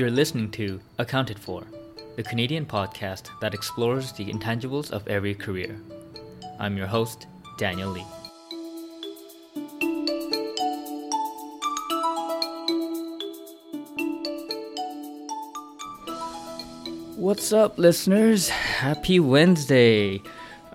You're listening to Accounted For, the Canadian podcast that explores the intangibles of every career. I'm your host, Daniel Lee. What's up, listeners? Happy Wednesday.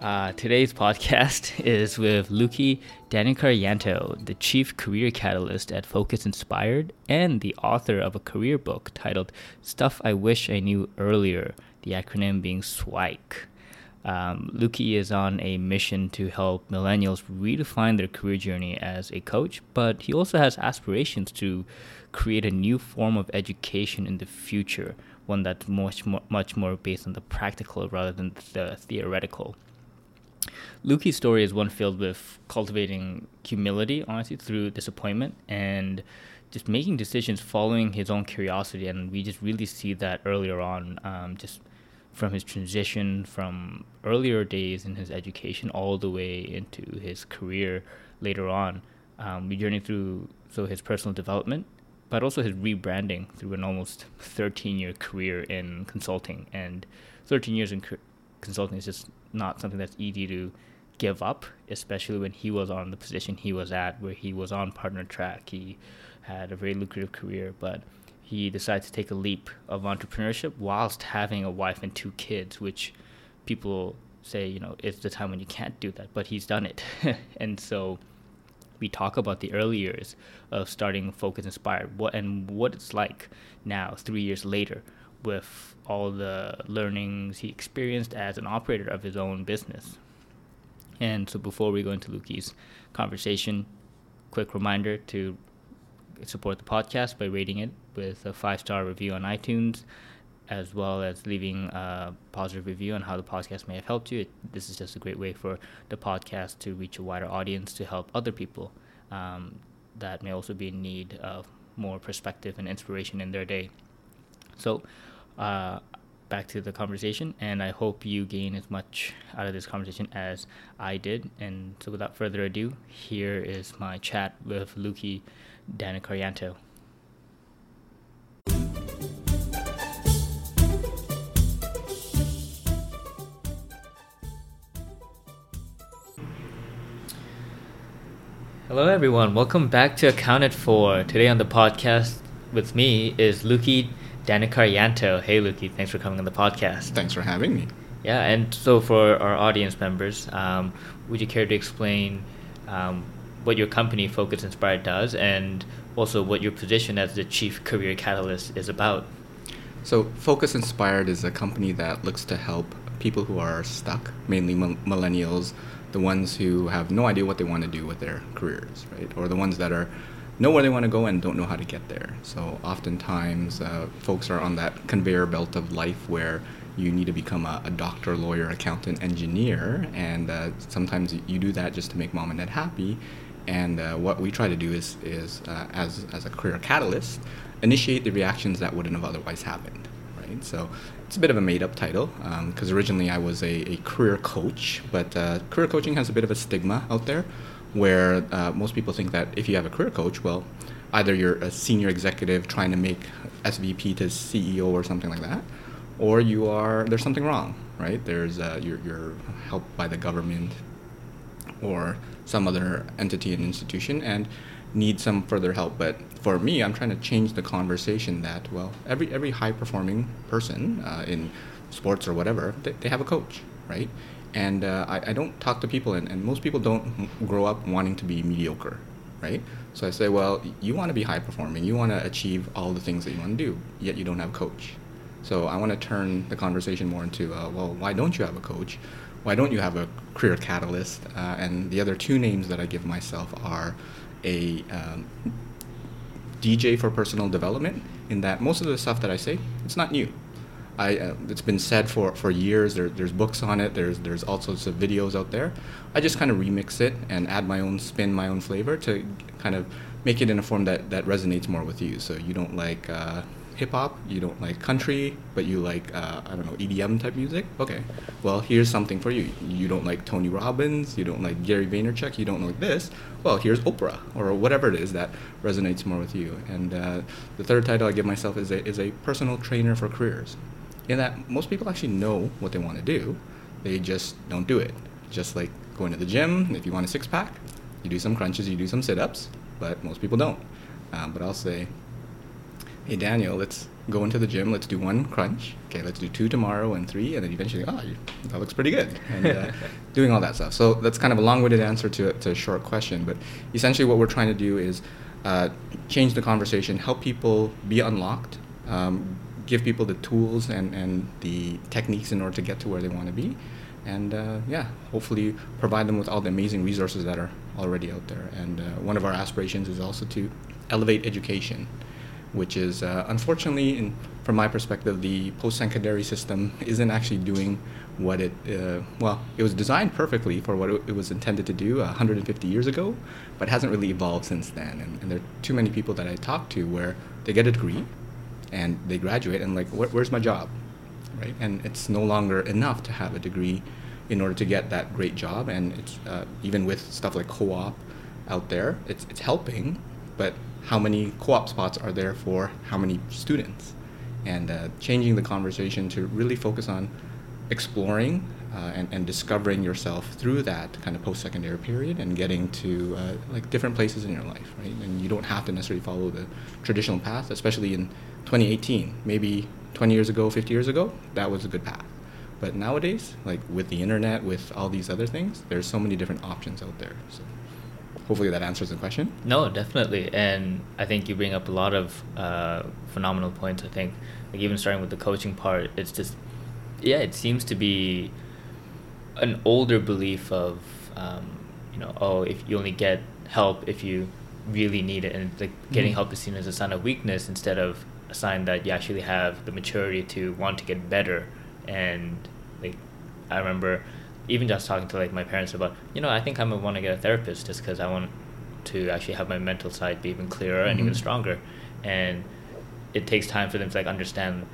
Uh, today's podcast is with Luki Danukarjanto, the Chief Career Catalyst at Focus Inspired and the author of a career book titled Stuff I Wish I Knew Earlier, the acronym being SWIKE. Um, Luki is on a mission to help millennials redefine their career journey as a coach, but he also has aspirations to create a new form of education in the future, one that's much more, much more based on the practical rather than the theoretical. Luki's story is one filled with cultivating humility, honestly, through disappointment and just making decisions following his own curiosity. And we just really see that earlier on, um, just from his transition from earlier days in his education all the way into his career later on. Um, we journey through so his personal development, but also his rebranding through an almost 13 year career in consulting. And 13 years in co- consulting is just not something that's easy to give up, especially when he was on the position he was at, where he was on partner track. He had a very lucrative career, but he decided to take a leap of entrepreneurship whilst having a wife and two kids, which people say, you know, it's the time when you can't do that, but he's done it. and so we talk about the early years of starting Focus Inspired, what and what it's like now, three years later, with all the learnings he experienced as an operator of his own business. And so before we go into Luki's conversation, quick reminder to support the podcast by rating it with a five star review on iTunes, as well as leaving a positive review on how the podcast may have helped you. This is just a great way for the podcast to reach a wider audience to help other people um, that may also be in need of more perspective and inspiration in their day. So, uh, back to the conversation, and I hope you gain as much out of this conversation as I did. And so, without further ado, here is my chat with Luki Danukarjanto. Hello, everyone. Welcome back to Accounted For. Today on the podcast with me is Luki Danukarjanto. Hey, Luki. Thanks for coming on the podcast. Thanks for having me. Yeah, and so for our audience members, um, would you care to explain um, what your company Focus Inspired does and also what your position as the Chief Career Catalyst is about? So, Focus Inspired is a company that looks to help people who are stuck, mainly millennials, the ones who have no idea what they want to do with their careers, right? Or the ones that are know where they want to go and don't know how to get there. So oftentimes, uh, folks are on that conveyor belt of life where you need to become a, a doctor, lawyer, accountant, engineer, and uh, sometimes you do that just to make mom and dad happy. And uh, what we try to do is, is uh, as, as a career catalyst, initiate the reactions that wouldn't have otherwise happened. Right? So it's a bit of a made-up title because um, originally I was a, a career coach, but uh, career coaching has a bit of a stigma out there where uh, most people think that if you have a career coach, well, either you're a senior executive trying to make SVP to CEO or something like that, or you are there's something wrong, right? There's uh, you're, you're helped by the government or some other entity and institution and need some further help. But for me, I'm trying to change the conversation that well, every every high performing person uh, in sports or whatever, they, they have a coach, right? And uh, I, I, don't talk to people and, and, most people don't grow up wanting to be mediocre right? So i say well you want to be high performing you want to achieve all the things that you want to do yet you don't have a coach. So i want to turn the conversation more into uh, well why don't you have a coach? Why don't you have a career catalyst? Uh, and the other two names that i give myself are a um, dj for personal development in that most of the stuff that i say it's not new I, uh, it's been said for, for years. There, there's books on it. There's there's all sorts of videos out there. I just kind of remix it and add my own spin, my own flavor to kind of make it in a form that, that resonates more with you. So you don't like uh, hip hop, you don't like country, but you like uh, I don't know EDM type music. Okay, well here's something for you. You don't like Tony Robbins, you don't like Gary Vaynerchuk, you don't like this. Well, here's Oprah or whatever it is that resonates more with you. And uh, the third title I give myself is a is a personal trainer for careers. In that most people actually know what they want to do, they just don't do it. Just like going to the gym, if you want a six pack, you do some crunches, you do some sit ups, but most people don't. Um, but I'll say, hey Daniel, let's go into the gym. Let's do one crunch. Okay, let's do two tomorrow and three, and then eventually, oh, that looks pretty good. And uh, doing all that stuff. So that's kind of a long-winded answer to, to a short question, but essentially what we're trying to do is uh, change the conversation, help people be unlocked, um, give people the tools and, and the techniques in order to get to where they want to be, and uh, yeah, hopefully provide them with all the amazing resources that are already out there. And uh, one of our aspirations is also to elevate education, which is uh, unfortunately, in, from my perspective, the post-secondary system isn't actually doing what it uh, well it was designed perfectly for what it was intended to do 150 years ago but hasn't really evolved since then and, and there are too many people that i talk to where they get a degree and they graduate and like where's my job? Right? And it's no longer enough to have a degree in order to get that great job and it's uh, even with stuff like co-op out there it's, it's helping but how many co-op spots are there for how many students? And uh, changing the conversation to really focus on exploring uh, and, and discovering yourself through that kind of post-secondary period and getting to uh, like different places in your life right? And you don't have to necessarily follow the traditional path especially in 2018 maybe 20 years ago 50 years ago that was a good path. But nowadays like with the internet with all these other things there's so many different options out there. So hopefully that answers the question. No definitely. And i think you bring up a lot of uh, phenomenal points i think. Like even starting with the coaching part it's just yeah it seems to be an older belief of um, you know oh if you only get help if you really need it and like getting mm help is seen as a sign of weakness instead of a sign that you actually have the maturity to want to get better and like i remember even just talking to like my parents about you know i think i'm gonna want to get a therapist just because i want to actually have my mental side be even clearer mm-hmm. and even mm-hmm. stronger and it takes time for them to like understand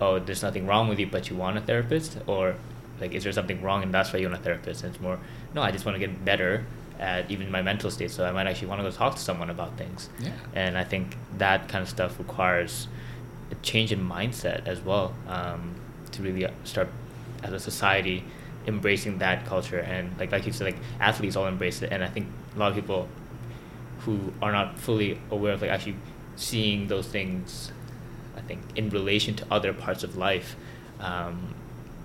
oh there's nothing wrong with you but you want a therapist or like is there something wrong? And that's why you want a therapist and it's more no i just want to get better at even my mental state so i might actually want to go talk to someone about things. Yeah. and i think that kind of stuff requires a change in mindset as well um, to really start as a society embracing that culture. And like like you said like athletes all embrace it and I think a lot of people who are not fully aware of like actually seeing those things I think in relation to other parts of life um,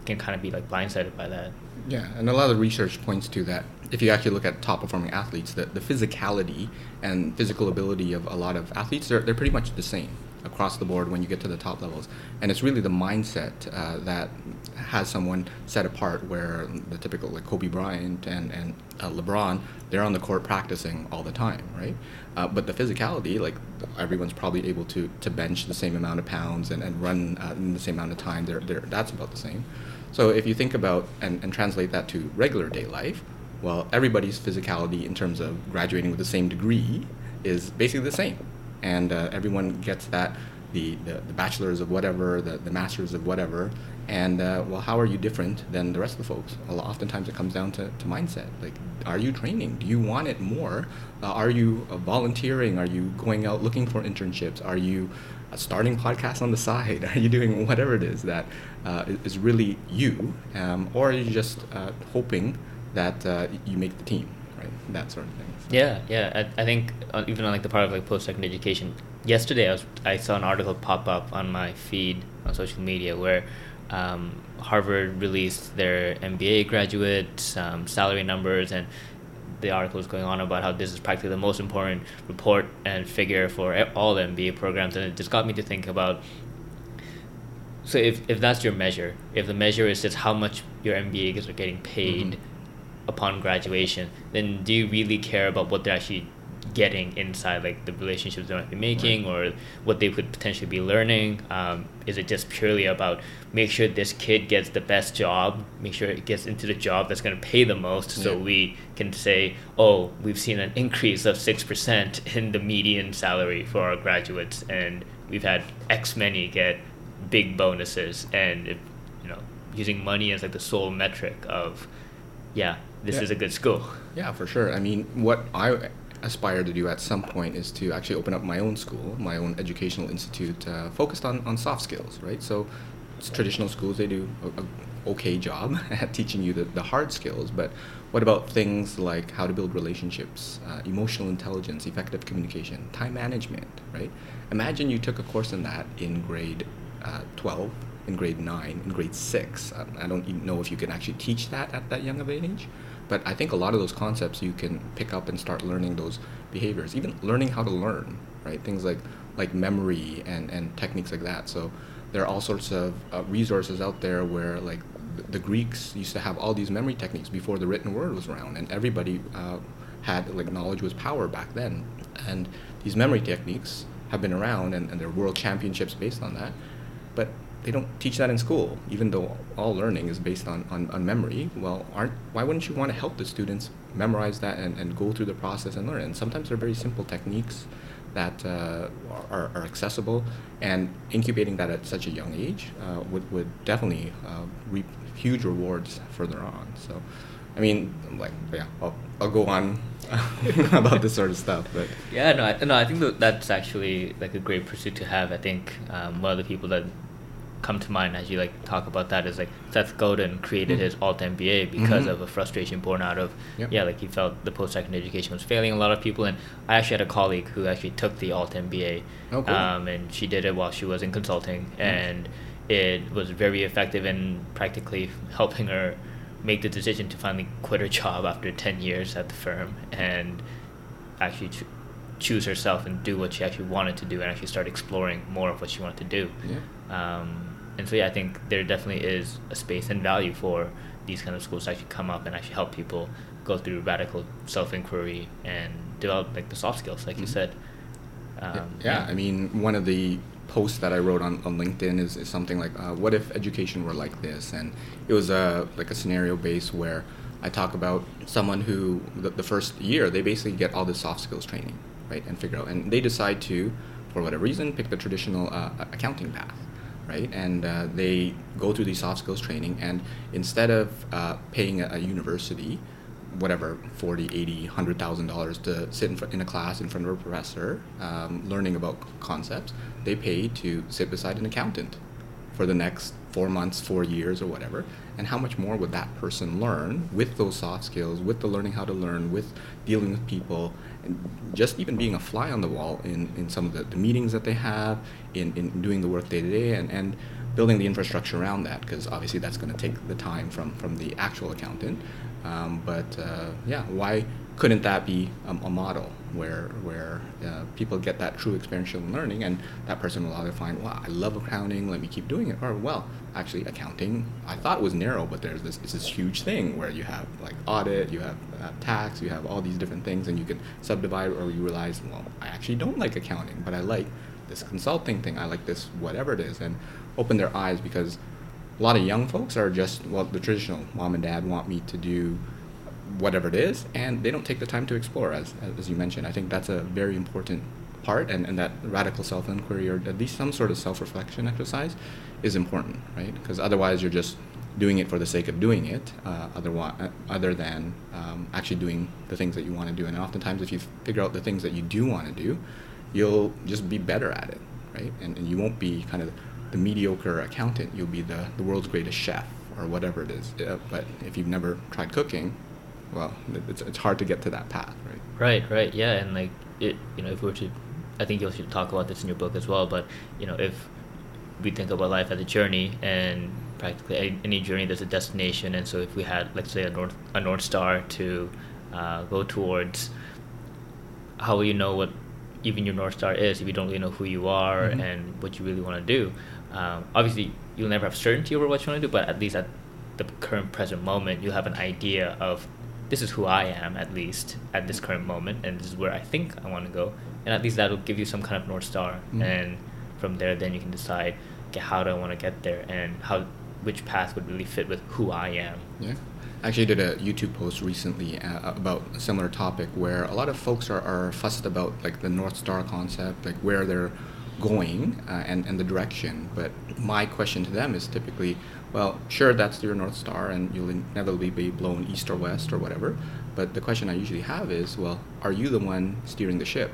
can kind of be like blindsided by that. Yeah, and a lot of research points to that. If you actually look at top performing athletes, the, the physicality and physical ability of a lot of athletes, they're, they're pretty much the same across the board when you get to the top levels. And it's really the mindset uh, that has someone set apart where the typical like Kobe Bryant and, and uh, LeBron, they're on the court practicing all the time, right? Uh, but the physicality, like everyone's probably able to, to bench the same amount of pounds and, and run uh, in the same amount of time, they're, they're, that's about the same. So if you think about and, and translate that to regular day life, well, everybody's physicality in terms of graduating with the same degree is basically the same and uh, everyone gets that the, the, the, bachelors of whatever, the, the masters of whatever, and uh, well, how are you different than the rest of the folks? Well, oftentimes it comes down to, to mindset. Like, are you training? Do you want it more? Uh, are you uh, volunteering? Are you going out looking for internships? Are you uh, starting podcasts on the side? Are you doing whatever it is that is really you? Um, or are you just uh, hoping that you make the team, right? That sort of thing. Yeah, yeah. I, I think uh, even on like the part of like post secondary education. Yesterday, I was I saw an article pop up on my feed on social media where um, Harvard released their MBA graduate um, salary numbers, and the article was going on about how this is practically the most important report and figure for all MBA programs, and it just got me to think about. So if, if that's your measure, if the measure is just how much your MBAs are getting paid, mm-hmm upon graduation, then do you really care about what they're actually getting inside like the relationships they might be making right. or what they could potentially be learning um, is it just purely about make sure this kid gets the best job make sure it gets into the job that's going to pay the most yeah. so we can say oh we've seen an increase of 6% in the median salary for our graduates and we've had x many get big bonuses and if, you know using money as like the sole metric of yeah this yeah. is a good school. Yeah for sure. I mean what i aspire to do at some point is to actually open up my own school my own educational institute uh, focused on, on soft skills right? So traditional schools they do a, a okay job at teaching you the, the hard skills but what about things like how to build relationships uh, emotional intelligence effective communication time management right? Imagine you took a course in that in grade uh, 12 in grade 9 in grade 6 um, i don't know if you can actually teach that at that young of an age but i think a lot of those concepts you can pick up and start learning those behaviors even learning how to learn right things like like memory and and techniques like that so there are all sorts of uh, resources out there where like the Greeks used to have all these memory techniques before the written word was around, and everybody uh, had like knowledge was power back then. And these memory techniques have been around, and, and there are world championships based on that. But they don't teach that in school, even though all learning is based on, on, on memory. Well, aren't why wouldn't you want to help the students memorize that and, and go through the process and learn? And sometimes they're very simple techniques that uh, are, are, accessible, and incubating that at such a young age uh, would, would definitely uh, reap huge rewards further on. So, I mean, like, yeah, I'll, I'll go on about this sort of stuff, but yeah, no, I, no, I think that's actually like a great pursuit to have. I think um, one of the people that come to mind as you like talk about that is like Seth Godin created mm-hmm. his alt MBA because mm-hmm. of a frustration born out of yep. yeah like he felt the post secondary education was failing a lot of people and I actually had a colleague who actually took the alt MBA oh, cool. um, and she did it while she was in consulting mm-hmm. and it was very effective in practically helping her make the decision to finally quit her job after 10 years at the firm and actually ch- choose herself and do what she actually wanted to do and actually start exploring more of what she wanted to do. Yeah. Um, and so yeah, I think there definitely is a space and value for these kind of schools to actually come up and actually help people go through radical self inquiry and develop like the soft skills, like mm-hmm. you said. Um, yeah, yeah, I mean, one of the posts that I wrote on, on LinkedIn is, is something like, uh, "What if education were like this?" And it was a like a scenario base where I talk about someone who the, the first year they basically get all the soft skills training, right, and figure out, and they decide to, for whatever reason, pick the traditional uh, accounting path right? And uh, they go through these soft skills training, and instead of uh, paying a, a, university, whatever, 40, 80, $100,000 to sit in, fr- in a class in front of a professor um, learning about concepts, they pay to sit beside an accountant for the next four months, four years, or whatever. And how much more would that person learn with those soft skills, with the learning how to learn, with dealing with people, and just even being a fly on the wall in, in some of the, the meetings that they have, in, in doing the work day to day, and, and building the infrastructure around that, because obviously that's going to take the time from, from the actual accountant. Um, but uh, yeah, why couldn't that be a, a model where where uh, people get that true experiential learning, and that person will either find, wow, I love accounting, let me keep doing it, or well, actually accounting, I thought was narrow, but there's this it's this huge thing where you have like audit, you have uh, tax, you have all these different things, and you can subdivide, or you realize, well, I actually don't like accounting, but I like this consulting thing, I like this whatever it is, and open their eyes because a lot of young folks are just well the traditional mom and dad want me to do whatever it is, and they don't take the time to explore, as, as you mentioned. I think that's a very important part, and, and that radical self inquiry, or at least some sort of self reflection exercise, is important, right? Because otherwise, you're just doing it for the sake of doing it, uh, otherwise, uh, other than um, actually doing the things that you want to do. And oftentimes, if you figure out the things that you do want to do, you'll just be better at it, right? And, and you won't be kind of the mediocre accountant, you'll be the, the world's greatest chef or whatever it is. Uh, but if you've never tried cooking, well, it's, it's hard to get to that path, right? Right, right, yeah, and like it, you know, if we were to, I think you should talk about this in your book as well. But you know, if we think about life as a journey, and practically any journey there's a destination, and so if we had, let's say, a north a north star to uh, go towards, how will you know what even your north star is if you don't really know who you are mm-hmm. and what you really want to do? Um, obviously, you'll never have certainty over what you want to do, but at least at the current present moment, you have an idea of this is who I am at least at this current moment, and this is where I think I want to go, and at least that'll give you some kind of north star, Mm-hmm. and from there, then you can decide, okay, how do I want to get there, and how which path would really fit with who I am. Yeah. I actually did a YouTube post recently uh, about a similar topic where a lot of folks are, are fussed about like the North Star concept, like where they're going uh, and, and the direction. But my question to them is typically, well, sure, that's your North Star and you'll inevitably be blown east or west or whatever. But the question I usually have is, well, are you the one steering the ship?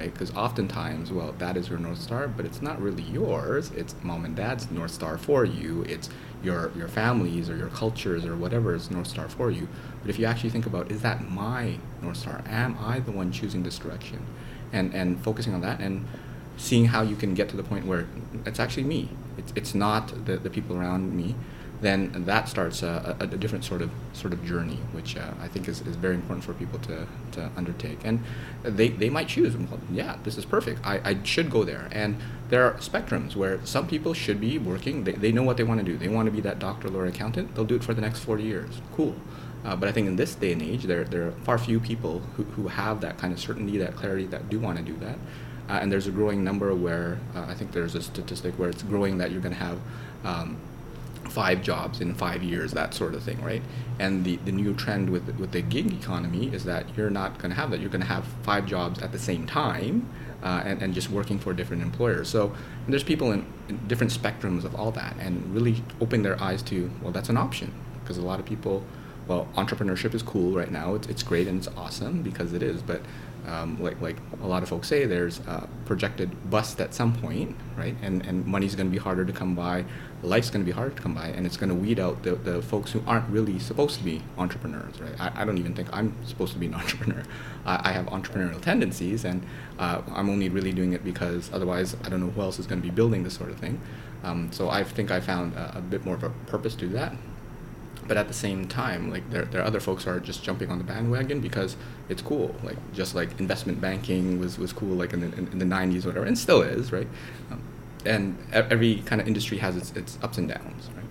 right? Because oftentimes, well, that is your North Star, but it's not really yours. It's mom and dad's North Star for you. It's your your families or your cultures or whatever is North Star for you. But if you actually think about, is that my North Star? Am I the one choosing this direction? And and focusing on that and seeing how you can get to the point where it's actually me. It's it's not the, the people around me. Then that starts a, a, a different sort of sort of journey, which uh, I think is, is very important for people to, to undertake. And they, they might choose, well, yeah, this is perfect. I, I should go there. And there are spectrums where some people should be working. They, they know what they want to do. They want to be that doctor, lawyer, accountant. They'll do it for the next 40 years. Cool. Uh, but I think in this day and age, there, there are far few people who, who have that kind of certainty, that clarity, that do want to do that. Uh, and there's a growing number where uh, I think there's a statistic where it's growing that you're going to have um, five jobs in five years, that sort of thing, right? And the, the new trend with with the gig economy is that you're not going to have that. You're going to have five jobs at the same time, uh, and and just working for different employers. So there's people in, in different spectrums of all that, and really opening their eyes to well, that's an option because a lot of people, well, entrepreneurship is cool right now. It's it's great and it's awesome because it is, but um, like like a lot of folks say, there's a projected bust at some point, right? And and money's going to be harder to come by, life's going to be harder to come by, and it's going to weed out the, the folks who aren't really supposed to be entrepreneurs, right? I, I don't even think I'm supposed to be an entrepreneur. I, I have entrepreneurial tendencies, and uh, I'm only really doing it because otherwise I don't know who else is going to be building this sort of thing. Um, so I think I found a, a bit more of a purpose to that but at the same time like there, there are other folks who are just jumping on the bandwagon because it's cool like just like investment banking was, was cool like in the, in, the 90s or whatever and still is right? Um, and every kind of industry has its, its ups and downs right?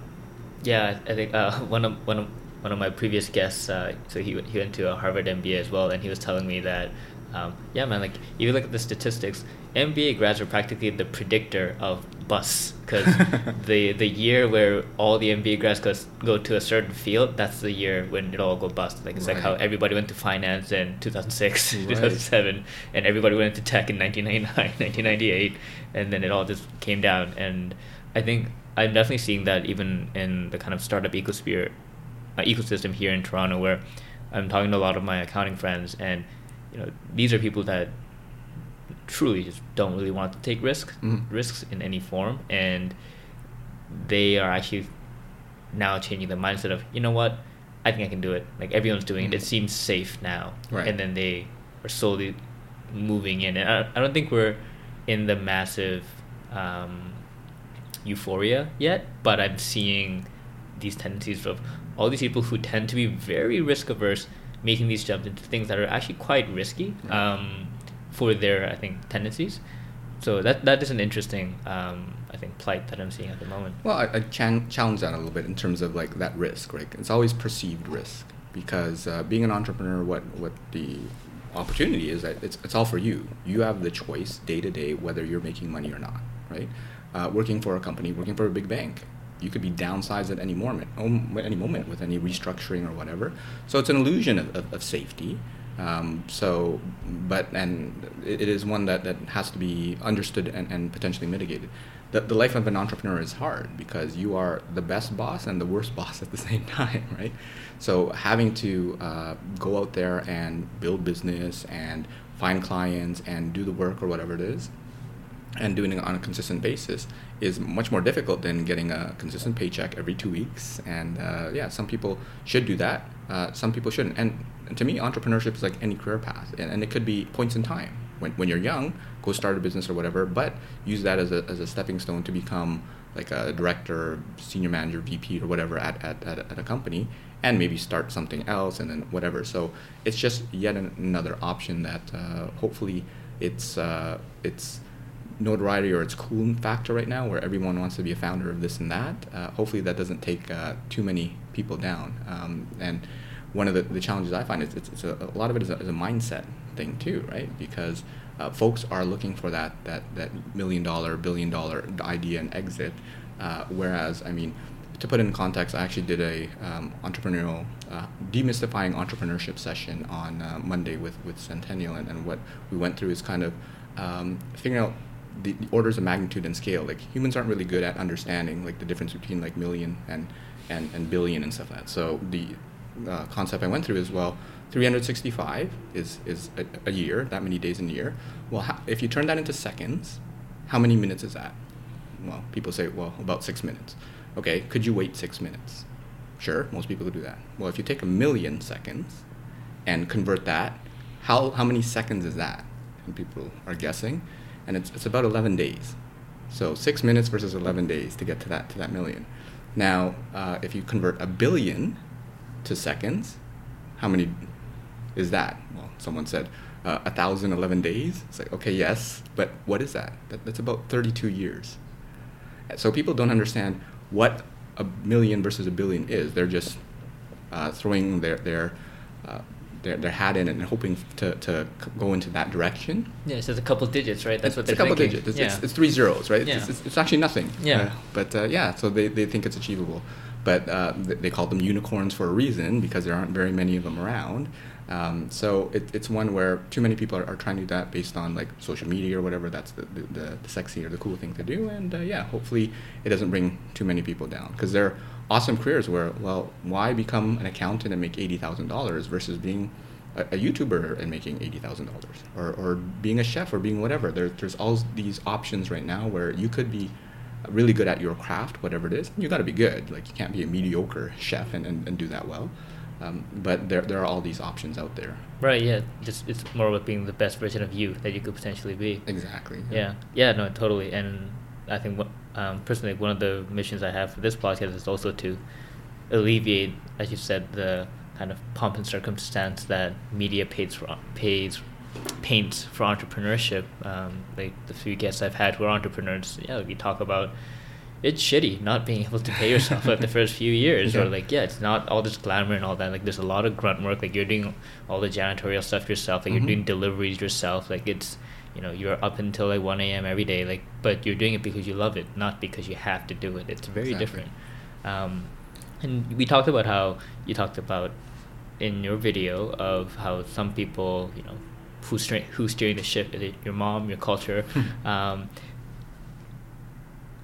Yeah, I think uh, one of one of one of my previous guests, uh, so he he went to a Harvard MBA as well, and he was telling me that, um, yeah, man, like if you look at the statistics, MBA grads are practically the predictor of busts because the the year where all the MBA grads go, go to a certain field, that's the year when it all go bust. Like it's like how everybody went to finance in 2006, Right. 2007, and everybody went into tech in 1999, 1998, and then it all just came down. And I think I'm definitely seeing that even in the kind of startup ecosphere, uh, ecosystem here in Toronto, where I'm talking to a lot of my accounting friends, and you know these are people that truly just don't really want to take risks, Mhm. risks in any form, and they are actually now changing the mindset of you know what, I think I can do it. Like everyone's doing it. It Mhm. seems safe now, Right. and then they are slowly moving in. And I, I don't think we're in the massive um, euphoria yet, but I'm seeing these tendencies of all these people who tend to be very risk averse making these jumps into things that are actually quite risky um, for their I think tendencies. So that that is an interesting um, I think plight that I'm seeing at the moment. Well, I, I chan- challenge that a little bit in terms of like that risk, right? It's always perceived risk because uh, being an entrepreneur, what what the opportunity is that it's it's all for you. You have the choice day to day whether you're making money or not, right? Uh, working for a company, working for a big bank, you could be downsized at any moment, at any moment with any restructuring or whatever. So it's an illusion of, of, of safety. Um, so, but and it, it is one that, that has to be understood and, and potentially mitigated. The, the life of an entrepreneur is hard because you are the best boss and the worst boss at the same time, right? So having to uh, go out there and build business and find clients and do the work or whatever it is, and doing it on a consistent basis is much more difficult than getting a consistent paycheck every two weeks. And uh, yeah, some people should do that. Uh, some people shouldn't. And, to me, entrepreneurship is like any career path, and, and it could be points in time. When, when you're young, go start a business or whatever, but use that as a, as a stepping stone to become like a director, senior manager, VP, or whatever at, at, at, at a company, and maybe start something else and then whatever. So it's just yet an, another option that uh, hopefully it's uh, it's notoriety or its cool factor right now where everyone wants to be a founder of this and that. Uh, hopefully that doesn't take uh, too many people down. Um, and one of the, the challenges I find is it's, it's a, a lot of it is a, is a mindset thing too, right? Because uh, folks are looking for that that that million dollar, billion dollar idea and exit, uh, whereas I mean. To put in context, I actually did a um, entrepreneurial uh, demystifying entrepreneurship session on uh, Monday with, with Centennial, and, and what we went through is kind of um, figuring out the, the, orders of magnitude and scale. Like humans aren't really good at understanding like the difference between like million and and, and billion and stuff like that. So the uh, concept I went through is well, 365 is is a, a year, that many days in a year. Well, if you turn that into seconds, how many minutes is that? Well, people say well about six minutes. Okay, could you wait six minutes? Sure, most people could do that. Well, if you take a million seconds and convert that, how how many seconds is that? And people are guessing and it's, it's about 11 days. So six minutes versus 11 days to get to that to that million. Now, uh, if you convert a billion to seconds, how many is that? Well, someone said uh, 1,011 days. It's like, okay, yes, but what is that? that? That's about 32 years. So people don't understand what a million versus a billion is. They're just uh, throwing their, their uh, their, their hat in and hoping to, to go into that direction. Yeah, so it's a couple digits, right? That's it's, what they're it's a couple thinking. digits. It's, yeah. it's, it's, three zeros, right? Yeah. It's, it's, it's actually nothing. Yeah. Uh, but uh, yeah, so they, they think it's achievable. But uh, they call them unicorns for a reason because there aren't very many of them around. Um, so it, it's one where too many people are, are, trying to do that based on like social media or whatever. That's the, the, the, sexy or the cool thing to do. And uh, yeah, hopefully it doesn't bring too many people down because they're awesome careers where, well, why become an accountant and make $80,000 versus being a, a YouTuber and making eighty thousand dollars, or or being a chef or being whatever. There, there's all these options right now where you could be really good at your craft, whatever it is. You got to be good. Like you can't be a mediocre chef and, and, and do that well. Um, but there, there are all these options out there. Right. Yeah. Just it's more about being the best version of you that you could potentially be. Exactly. Yeah. Yeah. no. Totally. And I think um, personally, one of the missions I have for this podcast is also to alleviate, as you said, the kind of pomp and circumstance that media pays for pays paints for entrepreneurship. Um, like the few guests I've had who are entrepreneurs, yeah, we talk about it's shitty not being able to pay yourself like the first few years, yeah. or like yeah, it's not all this glamour and all that. Like there's a lot of grunt work. Like you're doing all the janitorial stuff yourself. Like mm-hmm. you're doing deliveries yourself. Like it's you know you're up until like 1 a.m. every day. Like but you're doing it because you love it, not because you have to do it. It's very exactly. different. Um, and we talked about how you talked about in your video of how some people, you know, who's steering, who's steering the ship, is it your mom, your culture? um,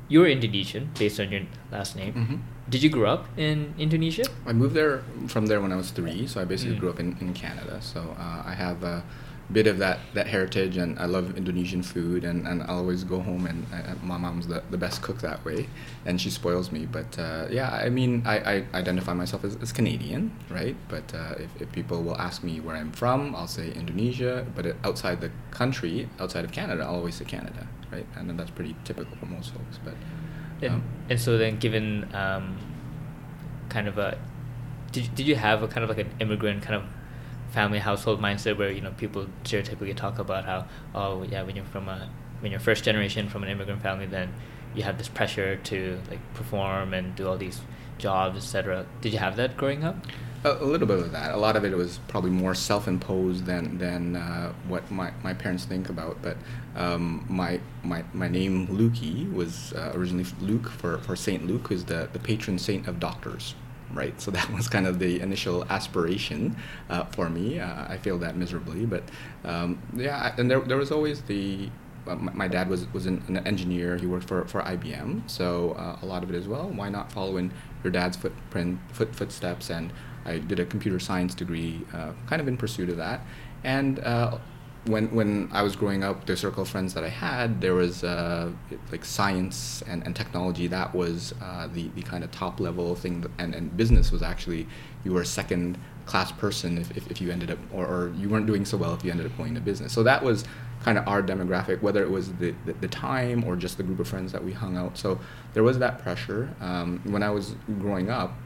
you're Indonesian based on your last name. Mm-hmm. Did you grow up in Indonesia? I moved there from there when I was three, so I basically mm. grew up in, in Canada. So uh, I have uh, bit of that, that heritage, and I love Indonesian food, and, and I always go home, and I, my mom's the, the best cook that way, and she spoils me. But uh, yeah, I mean, I, I identify myself as, as Canadian, right? But uh, if, if people will ask me where I'm from, I'll say Indonesia, but outside the country, outside of Canada, I'll always say Canada, right? And that's pretty typical for most folks. But um, and, and so then, given um, kind of a, did, did you have a kind of like an immigrant kind of family household mindset where you know people stereotypically talk about how oh yeah when you're from a when you're first generation from an immigrant family then you have this pressure to like perform and do all these jobs etc did you have that growing up? A, a, little bit of that. A lot of it was probably more self-imposed than than uh, what my, my parents think about. But um, my, my my name Luki was uh, originally Luke for, for Saint Luke who's the, the patron saint of doctors right? So that was kind of the initial aspiration uh, for me. Uh, I failed that miserably, but um, yeah, and there, there was always the. Uh, my, dad was, was an, an, engineer. He worked for, for IBM, so uh, a lot of it as well. Why not follow in your dad's footprint, foot, footsteps? And I did a computer science degree, uh, kind of in pursuit of that. And when when I was growing up, the circle of friends that I had, there was uh, like science and, and technology. That was uh, the the kind of top level thing, that, and and business was actually you were a second class person if, if, if you ended up or, or you weren't doing so well if you ended up going into business. So that was kind of our demographic, whether it was the, the, the, time or just the group of friends that we hung out. So there was that pressure. Um, when I was growing up,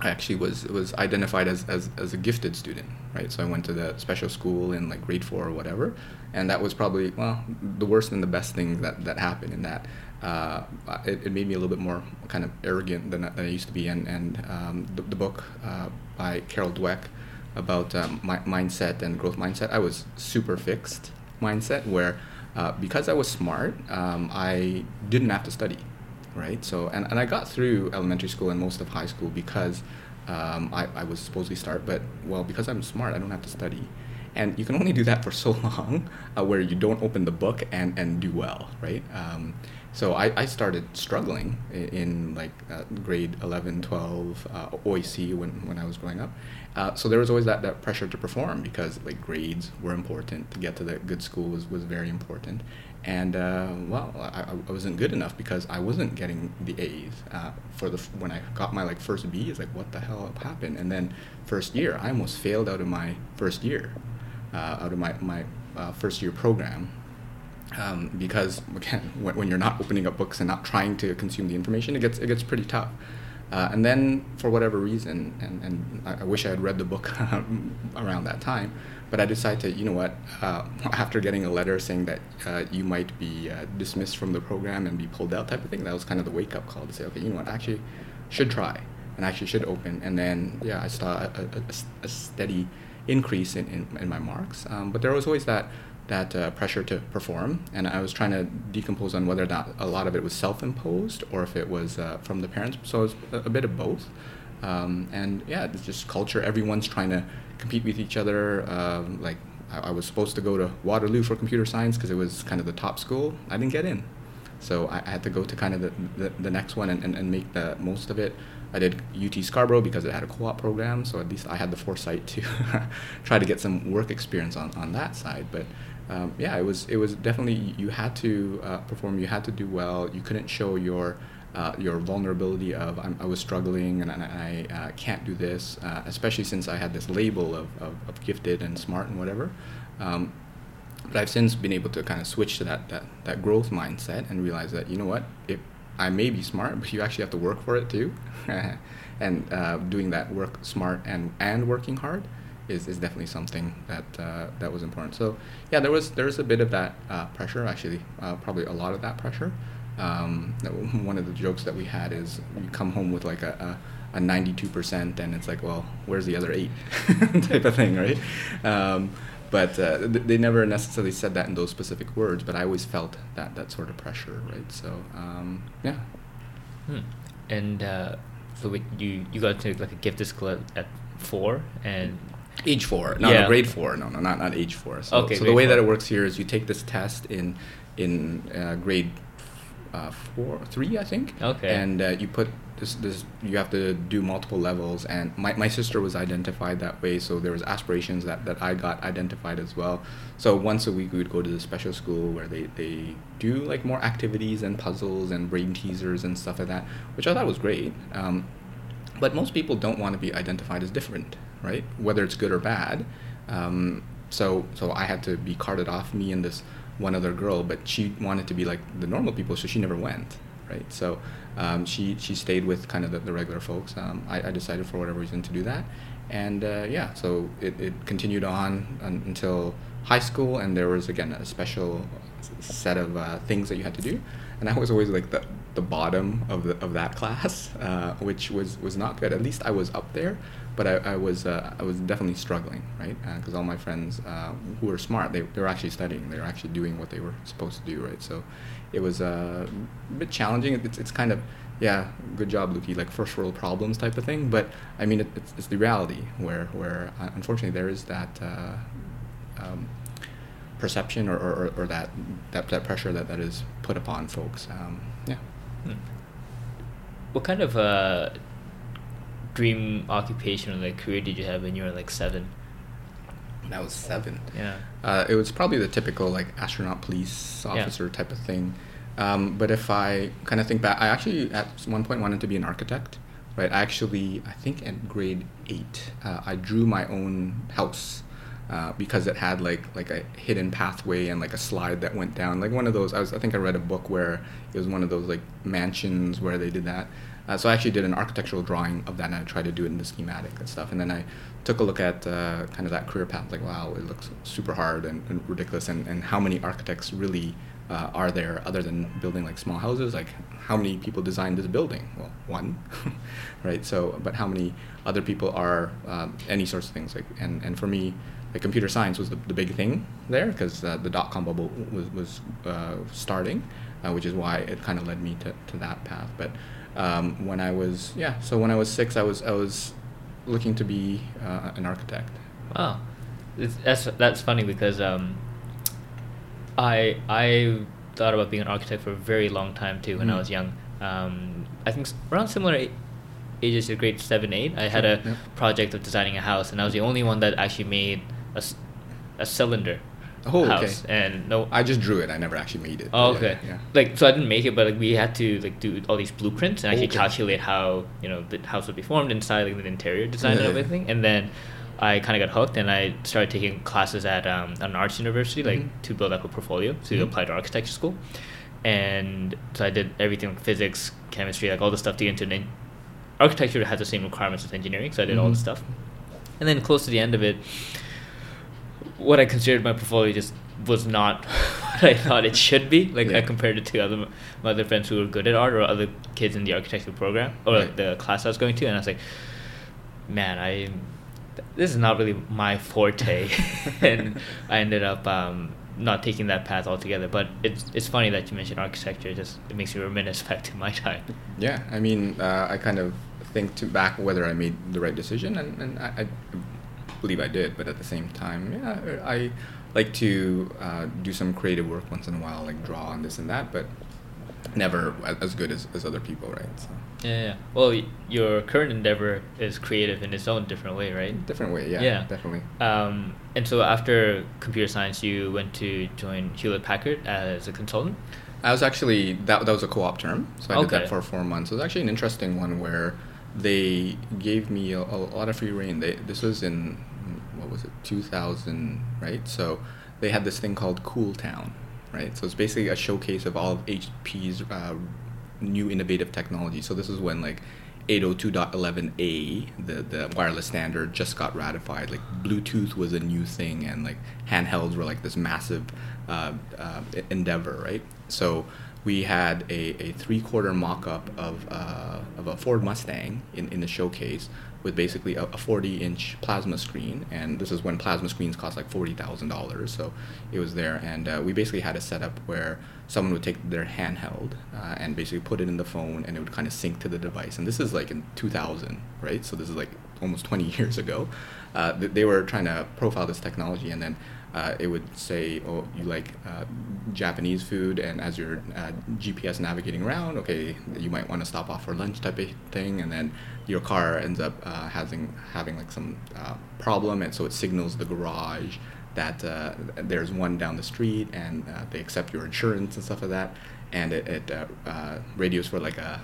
I actually was was identified as, as, as a gifted student, right? So I went to the special school in like grade four or whatever, and that was probably well the worst and the best thing that, that happened in that uh, it, it, made me a little bit more kind of arrogant than, than I used to be. And and um, the, the, book uh, by Carol Dweck about um, my mindset and growth mindset. I was super fixed mindset where uh, because I was smart, um, I didn't have to study, right? So and, and I got through elementary school and most of high school because um, I, I was supposedly start, but well, because I'm smart, I don't have to study. And you can only do that for so long uh, where you don't open the book and, and do well, right? Um, so I, I started struggling in, in like uh, grade 11, 12, uh, OAC when, when I was growing up. Uh, so there was always that, that pressure to perform because like grades were important. To get to the good school was, was very important. And uh, well, I, I wasn't good enough because I wasn't getting the A's uh, for the when I got my like first B. It's like what the hell happened? And then first year, I almost failed out of my first year, uh, out of my my uh, first year program um, because again, when, when, you're not opening up books and not trying to consume the information, it gets it gets pretty tough. Uh, and then, for whatever reason, and, and I, I wish I had read the book around that time, but I decided to, you know what, uh, after getting a letter saying that uh, you might be uh, dismissed from the program and be pulled out type of thing, that was kind of the wake up call to say, okay, you know what, I actually should try and actually should open. And then, yeah, I saw a, a, a steady increase in, in, in my marks. Um, but there was always that that uh, pressure to perform, and I was trying to decompose on whether or not a lot of it was self-imposed or if it was uh, from the parents. So it was a, a bit of both. Um, and yeah, it's just culture. Everyone's trying to compete with each other. Um, like I, I, was supposed to go to Waterloo for computer science because it was kind of the top school. I didn't get in, so I, I had to go to kind of the, the, the next one and, and, and make the most of it. I did UT Scarborough because it had a co-op program, so at least I had the foresight to try to get some work experience on, on that side. But um, yeah, it was it was definitely you had to uh, perform, you had to do well. You couldn't show your uh, your vulnerability of i was struggling and, and I uh, can't do this, uh, especially since I had this label of, of, of gifted and smart and whatever. Um, but I've since been able to kind of switch to that, that, that growth mindset and realize that, you know what, if I may be smart, but you actually have to work for it too. and uh, doing that work smart and, and working hard is, is definitely something that uh, that was important. So yeah, there was there was a bit of that uh, pressure actually, uh, probably a lot of that pressure. Um, one of the jokes that we had is you come home with like a, a, a 92% and it's like, well, where's the other eight type of thing, right? Um, but uh, th- they never necessarily said that in those specific words, but I always felt that, that sort of pressure, right? So, um, yeah. Hmm. And uh, so you, you got to like a gifted school at, at four and Age four, no, yeah. no, grade four. No, no, not not age four. So, okay, so the way four. that it works here is you take this test in in uh, grade uh, four, three, I think. Okay. And uh, you put this this you have to do multiple levels, and my, my sister was identified that way, so there was aspirations that, that I got identified as well. So once a week we would go to the special school where they, they do like more activities and puzzles and brain teasers and stuff like that, which I thought was great. Um, but most people don't want to be identified as different right? Whether it's good or bad. Um, so so I had to be carted off me and this one other girl, but she wanted to be like the normal people, so she never went, right? So um, she she stayed with kind of the, the regular folks. Um, I, I, decided for whatever reason to do that, and uh, yeah, so it, it continued on until high school, and there was again a special set of uh, things that you had to do, and I was always like the the bottom of the, of that class, uh, which was was not good. At least I was up there, but I, I was uh, I was definitely struggling, right? Because uh, all my friends uh, who were smart, they, they were actually studying, they were actually doing what they were supposed to do, right? So it was uh, a bit challenging. It's, it's kind of yeah, good job, Luki, like first world problems type of thing. But I mean, it, it's, it's the reality where where uh, unfortunately there is that. Uh, um, perception or, or, or, that, that that pressure that, that is put upon folks. Um, yeah. Hmm. What kind of dream occupation or like career did you have when you were like seven? I was seven. Yeah. Uh, it was probably the typical like astronaut police officer yeah. type of thing. Um, but if I kind of think back, I actually at one point wanted to be an architect. Right. I actually, I think in grade eight, uh, I drew my own house. Uh, because it had like like a hidden pathway and like a slide that went down like one of those I was I think I read a book where it was one of those like mansions where they did that uh, so I actually did an architectural drawing of that, and I tried to do it in the schematic and stuff. And then I took a look at uh, kind of that career path, like wow, it looks super hard and, and ridiculous, and, and how many architects really uh, are there other than building like small houses? Like how many people designed this building? Well, one, right? So, but how many other people are um, any sorts of things like and and for me. Like computer science was the, the big thing there because uh, the dot com bubble was was uh, starting, uh, which is why it kind of led me to, to that path. But um, when I was yeah, so when I was six, I was I was looking to be uh, an architect. Wow, it's, that's that's funny because um, I I thought about being an architect for a very long time too when mm. I was young. Um, I think around similar ages to grade seven, eight. I had a project of designing a house, and I was the only one that actually made a, a cylinder. Oh, house. okay. And no, I just drew it. I never actually made it. Oh, okay. Yeah, yeah. Like so, I didn't make it, but like we had to like do all these blueprints and actually okay. calculate how you know the house would be formed inside, like the interior design yeah, and everything. And then I kind of got hooked, and I started taking classes at um, an arts university, like mm-hmm. to build up a portfolio to mm-hmm. apply to architecture school. And so I did everything like physics, chemistry, like all the stuff to get into an architecture has the same requirements as engineering, so I did mm-hmm. all the stuff. And then close to the end of it, what I considered my portfolio just was not what I thought it should be. Like yeah. I compared it to other my other friends who were good at art or other kids in the architecture program or right. the class I was going to, and I was like, man, I this is not really my forte, and I ended up um, not taking that path altogether. But it's it's funny that you mentioned architecture. It just it makes me reminisce back to my time. Yeah, I mean, uh, I kind of think to back whether I made the right decision, and, and I, I believe I did. But at the same time, yeah, I like to uh, do some creative work once in a while, like draw and this and that, but never as good as, as other people, right? So. Yeah, yeah. Well, your current endeavor is creative in its own different way, right? Different way, yeah. Yeah, definitely. Um, and so after computer science, you went to join Hewlett Packard as a consultant. I was actually that that was a co-op term, so I okay. did that for four months. It was actually an interesting one where they gave me a, a lot of free reign. They this was in was it 2000, right? So they had this thing called Cool Town, right? So it's basically a showcase of all of HP's uh, new innovative technology. So this is when like 802.11a, the, the wireless standard, just got ratified. Like Bluetooth was a new thing, and like handhelds were like this massive uh, uh, endeavor, right? So we had a, a three quarter mock up of, uh, of a Ford Mustang in, in the showcase with basically a, a 40 inch plasma screen. And this is when plasma screens cost like $40,000. So it was there. And uh, we basically had a setup where someone would take their handheld uh, and basically put it in the phone and it would kind of sync to the device. And this is like in 2000, right? So this is like almost 20 years ago. Uh, they were trying to profile this technology and then uh, it would say, oh, you like uh, Japanese food, and as you're uh, GPS navigating around, okay, you might want to stop off for lunch type of thing, and then your car ends up uh, having having like some uh, problem, and so it signals the garage that uh, there's one down the street, and they accept your insurance and stuff like that, and it, it radios for like a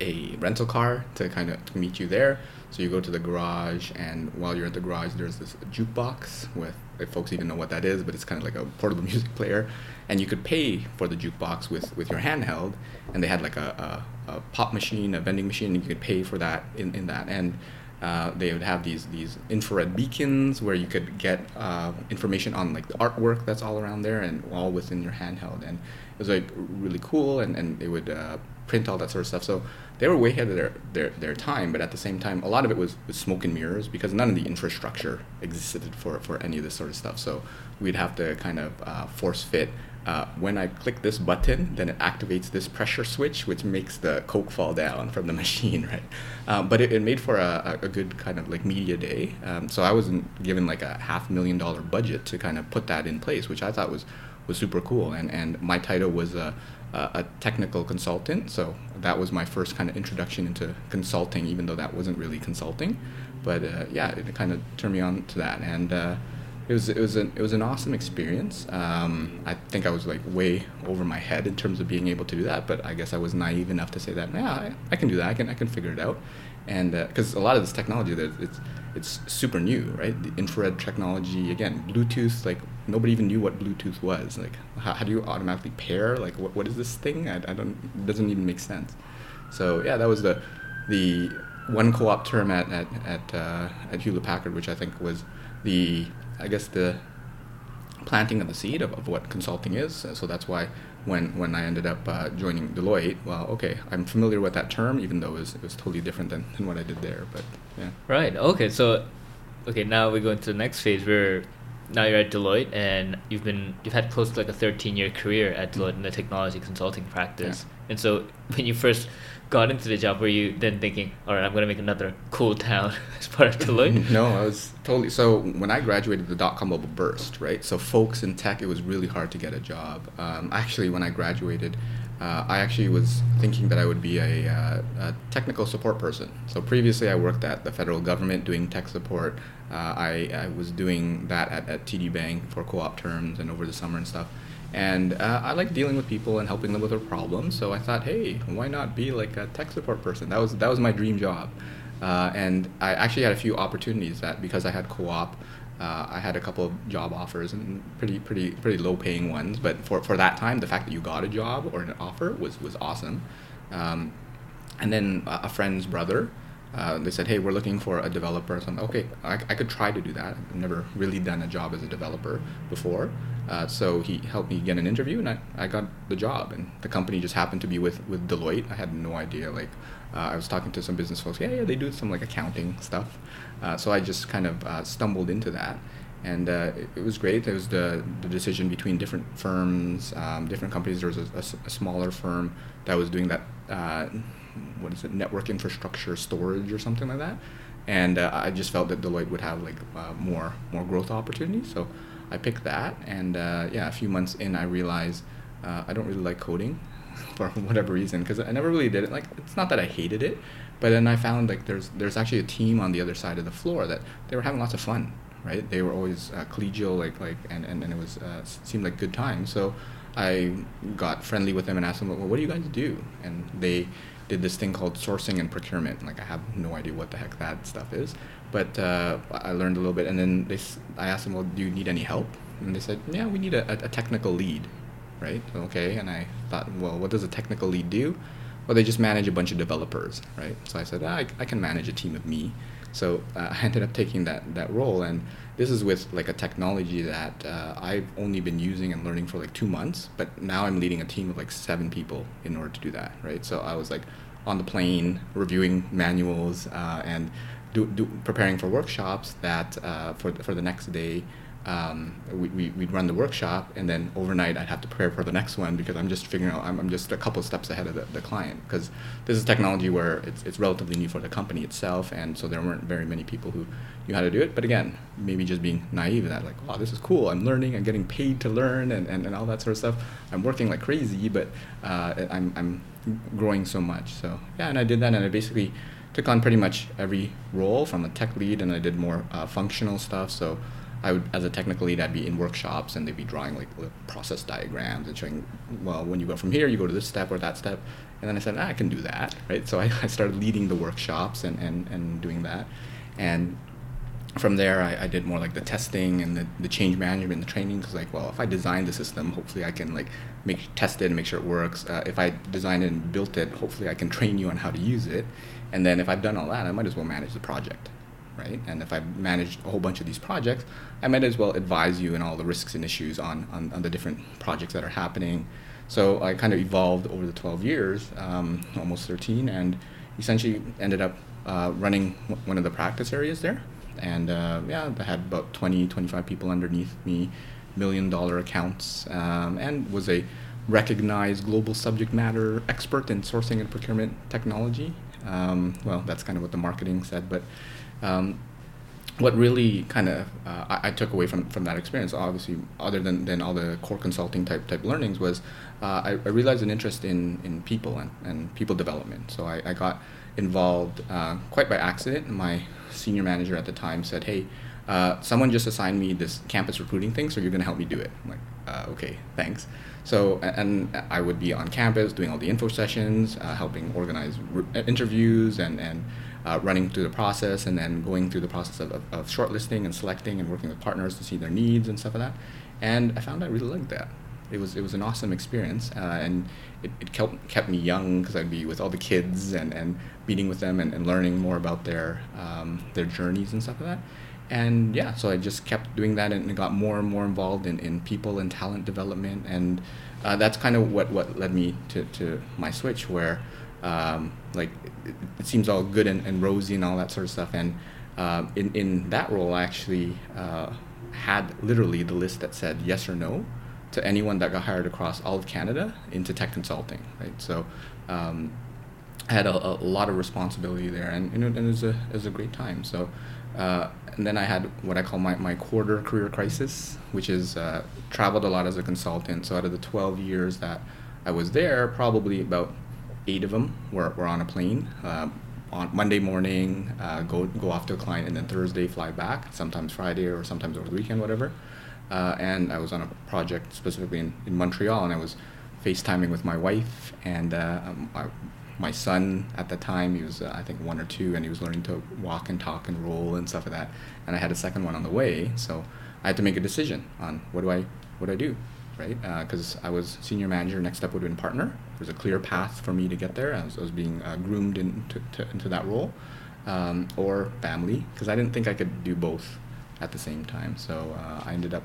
a rental car to kind of meet you there. So you go to the garage, and while you're at the garage, there's this jukebox with if folks even know what that is, but it's kind of like a portable music player, and you could pay for the jukebox with with your handheld, and they had like a, a, a pop machine, a vending machine, and you could pay for that in, in that, and uh, they would have these these infrared beacons where you could get uh, information on like the artwork that's all around there, and all within your handheld, and it was like really cool, and and it would uh, print all that sort of stuff. So they were way ahead of their, their, their time, but at the same time, a lot of it was, was smoke and mirrors because none of the infrastructure existed for, for any of this sort of stuff. So we'd have to kind of uh, force fit. Uh, when I click this button, then it activates this pressure switch, which makes the Coke fall down from the machine, right? Um, but it, it, made for a, a, good kind of like media day. Um, so I wasn't given like a half million dollar budget to kind of put that in place, which I thought was was super cool. And and my title was a a technical consultant. So that was my first kind of introduction into consulting, even though that wasn't really consulting. But uh, yeah, it kind of turned me on to that, and uh, it was it was an it was an awesome experience. Um, I think I was like way over my head in terms of being able to do that, but I guess I was naive enough to say that yeah, I, I can do that. I can I can figure it out, and because uh, a lot of this technology that it's it's super new, right? The infrared technology, again, Bluetooth, like nobody even knew what Bluetooth was. Like, how, how do you automatically pair? Like, what, what is this thing? I, I don't, it doesn't even make sense. So yeah, that was the, the one co-op term at, at, at, uh, at Hewlett Packard, which I think was the, I guess the, planting of the seed of, of what consulting is. So that's why when when I ended up uh, joining Deloitte, well, okay, I'm familiar with that term, even though it was, it was totally different than, than what I did there. But yeah. Right. Okay. So, okay, now we go into the next phase where now you're at Deloitte and you've been you've had close to like a 13 year career at Deloitte in the technology consulting practice. Yeah. And so when you first got into the job, were you then thinking, all right, I'm going to make another cool town as part of Deloitte? no, I was totally. So when I graduated, the dot com bubble burst, right? So folks in tech, it was really hard to get a job. Um, actually, when I graduated, uh, I actually was thinking that I would be a, uh, a, technical support person. So previously, I worked at the federal government doing tech support. Uh, I, I was doing that at, at TD Bank for co-op terms and over the summer and stuff. And uh, I like dealing with people and helping them with their problems. So I thought, hey, why not be like a tech support person? That was that was my dream job. Uh, and I actually had a few opportunities that because I had co-op, uh, I had a couple of job offers and pretty pretty pretty low paying ones. But for, for that time, the fact that you got a job or an offer was was awesome. Um, and then a friend's brother uh, they said, hey, we're looking for a developer. So I'm like, okay, I, I could try to do that. I've never really done a job as a developer before. Uh, so he helped me get an interview, and I, I got the job. And the company just happened to be with, with Deloitte. I had no idea. Like, uh, I was talking to some business folks. Yeah, yeah, they do some like accounting stuff. Uh, so I just kind of uh, stumbled into that, and uh, it, it, was great. It was the the decision between different firms, um, different companies. There was a, a, a, smaller firm that was doing that what is it, network infrastructure storage or something like that. And uh, I just felt that Deloitte would have like uh, more more growth opportunities, so I picked that. And uh, yeah, a few months in, I realized uh, I don't really like coding for whatever reason because I never really did it. Like it's not that I hated it, but then I found like there's there's actually a team on the other side of the floor that they were having lots of fun, right? They were always uh, collegial, like like and, and, and it was uh, seemed like good time. So I got friendly with them and asked them, well, what do you guys do? And they did this thing called sourcing and procurement. Like I have no idea what the heck that stuff is, but uh, I learned a little bit. And then they, I asked them, well, do you need any help? And they said, yeah, we need a, a technical lead, right? Okay. And I thought, well, what does a technical lead do? Well, they just manage a bunch of developers, right? So I said, ah, I, I can manage a team of me. So uh, I ended up taking that that role, and this is with like a technology that uh, I've only been using and learning for like two months, but now I'm leading a team of like seven people in order to do that, right? So I was like on the plane reviewing manuals uh, and do, do, preparing for workshops that uh, for for the next day um, we, we, would run the workshop and then overnight I'd have to prepare for the next one because I'm just figuring out, I'm, I'm just a couple steps ahead of the, the client because this is technology where it's, it's relatively new for the company itself and so there weren't very many people who knew how to do it. But again, maybe just being naive that like, wow, this is cool. I'm learning, I'm getting paid to learn and, and, and all that sort of stuff. I'm working like crazy, but uh, I'm, I'm growing so much. So yeah, and I did that and I basically took on pretty much every role from a tech lead and I did more uh, functional stuff. So I would, as a technical lead, I'd be in workshops and they'd be drawing like process diagrams and showing, well, when you go from here, you go to this step or that step. And then I said, ah, I can do that, right? So I, I started leading the workshops and, and, and doing that. And from there, I, I did more like the testing and the, the change management and the training. Because like, well, if I design the system, hopefully I can like make test it and make sure it works. Uh, if I designed it and built it, hopefully I can train you on how to use it. And then if I've done all that, I might as well manage the project right? And if I've managed a whole bunch of these projects, I might as well advise you in all the risks and issues on, on, on the different projects that are happening. So I kind of evolved over the 12 years, um, almost 13, and essentially ended up uh, running one of the practice areas there. And uh, yeah, I had about 20, 25 people underneath me, million dollar accounts, um, and was a recognized global subject matter expert in sourcing and procurement technology. Um, well, that's kind of what the marketing said, but um, what really kind of uh, I, I, took away from, from that experience, obviously, other than, than all the core consulting type type learnings, was uh, I, I, realized an interest in, in people and, and people development. So I, I got involved uh, quite by accident. My senior manager at the time said, "Hey, uh, someone just assigned me this campus recruiting thing, so you're going to help me do it." I'm like, uh, "Okay, thanks." So and I would be on campus doing all the info sessions, uh, helping organize re- interviews and and uh, running through the process and then going through the process of, of, of, shortlisting and selecting and working with partners to see their needs and stuff like that. And I found I really liked that. It was it was an awesome experience, uh, and it, it kept kept me young because I'd be with all the kids and, and meeting with them and, and learning more about their um, their journeys and stuff like that. and yeah, so I just kept doing that and got more and more involved in, in people and talent development. And uh, that's kind of what, what led me to, to my switch, where um, like it, it, seems all good and, and rosy and all that sort of stuff. And uh, in, in that role, I actually uh, had literally the list that said yes or no to anyone that got hired across all of Canada into tech consulting, right? So um, I had a, a, lot of responsibility there, and, and it, was a, it was a great time. So, uh, and then I had what I call my, my quarter career crisis, which is uh, traveled a lot as a consultant. So out of the 12 years that I was there, probably about eight of them were, were on a plane. Uh, on Monday morning, uh, go go off to a client, and then Thursday fly back. Sometimes Friday or sometimes over the weekend, whatever. Uh, and I was on a project specifically in, in Montreal, and I was FaceTiming with my wife and uh, um, my, my son at the time. He was uh, I think one or two, and he was learning to walk and talk and roll and stuff like that. And I had a second one on the way, so I had to make a decision on what do I what do I do right? Because uh, I was senior manager. Next step would have been partner. There's a clear path for me to get there. I was, I was being uh, groomed into to, into that role, um, or family, because I didn't think I could do both at the same time. So uh, I ended up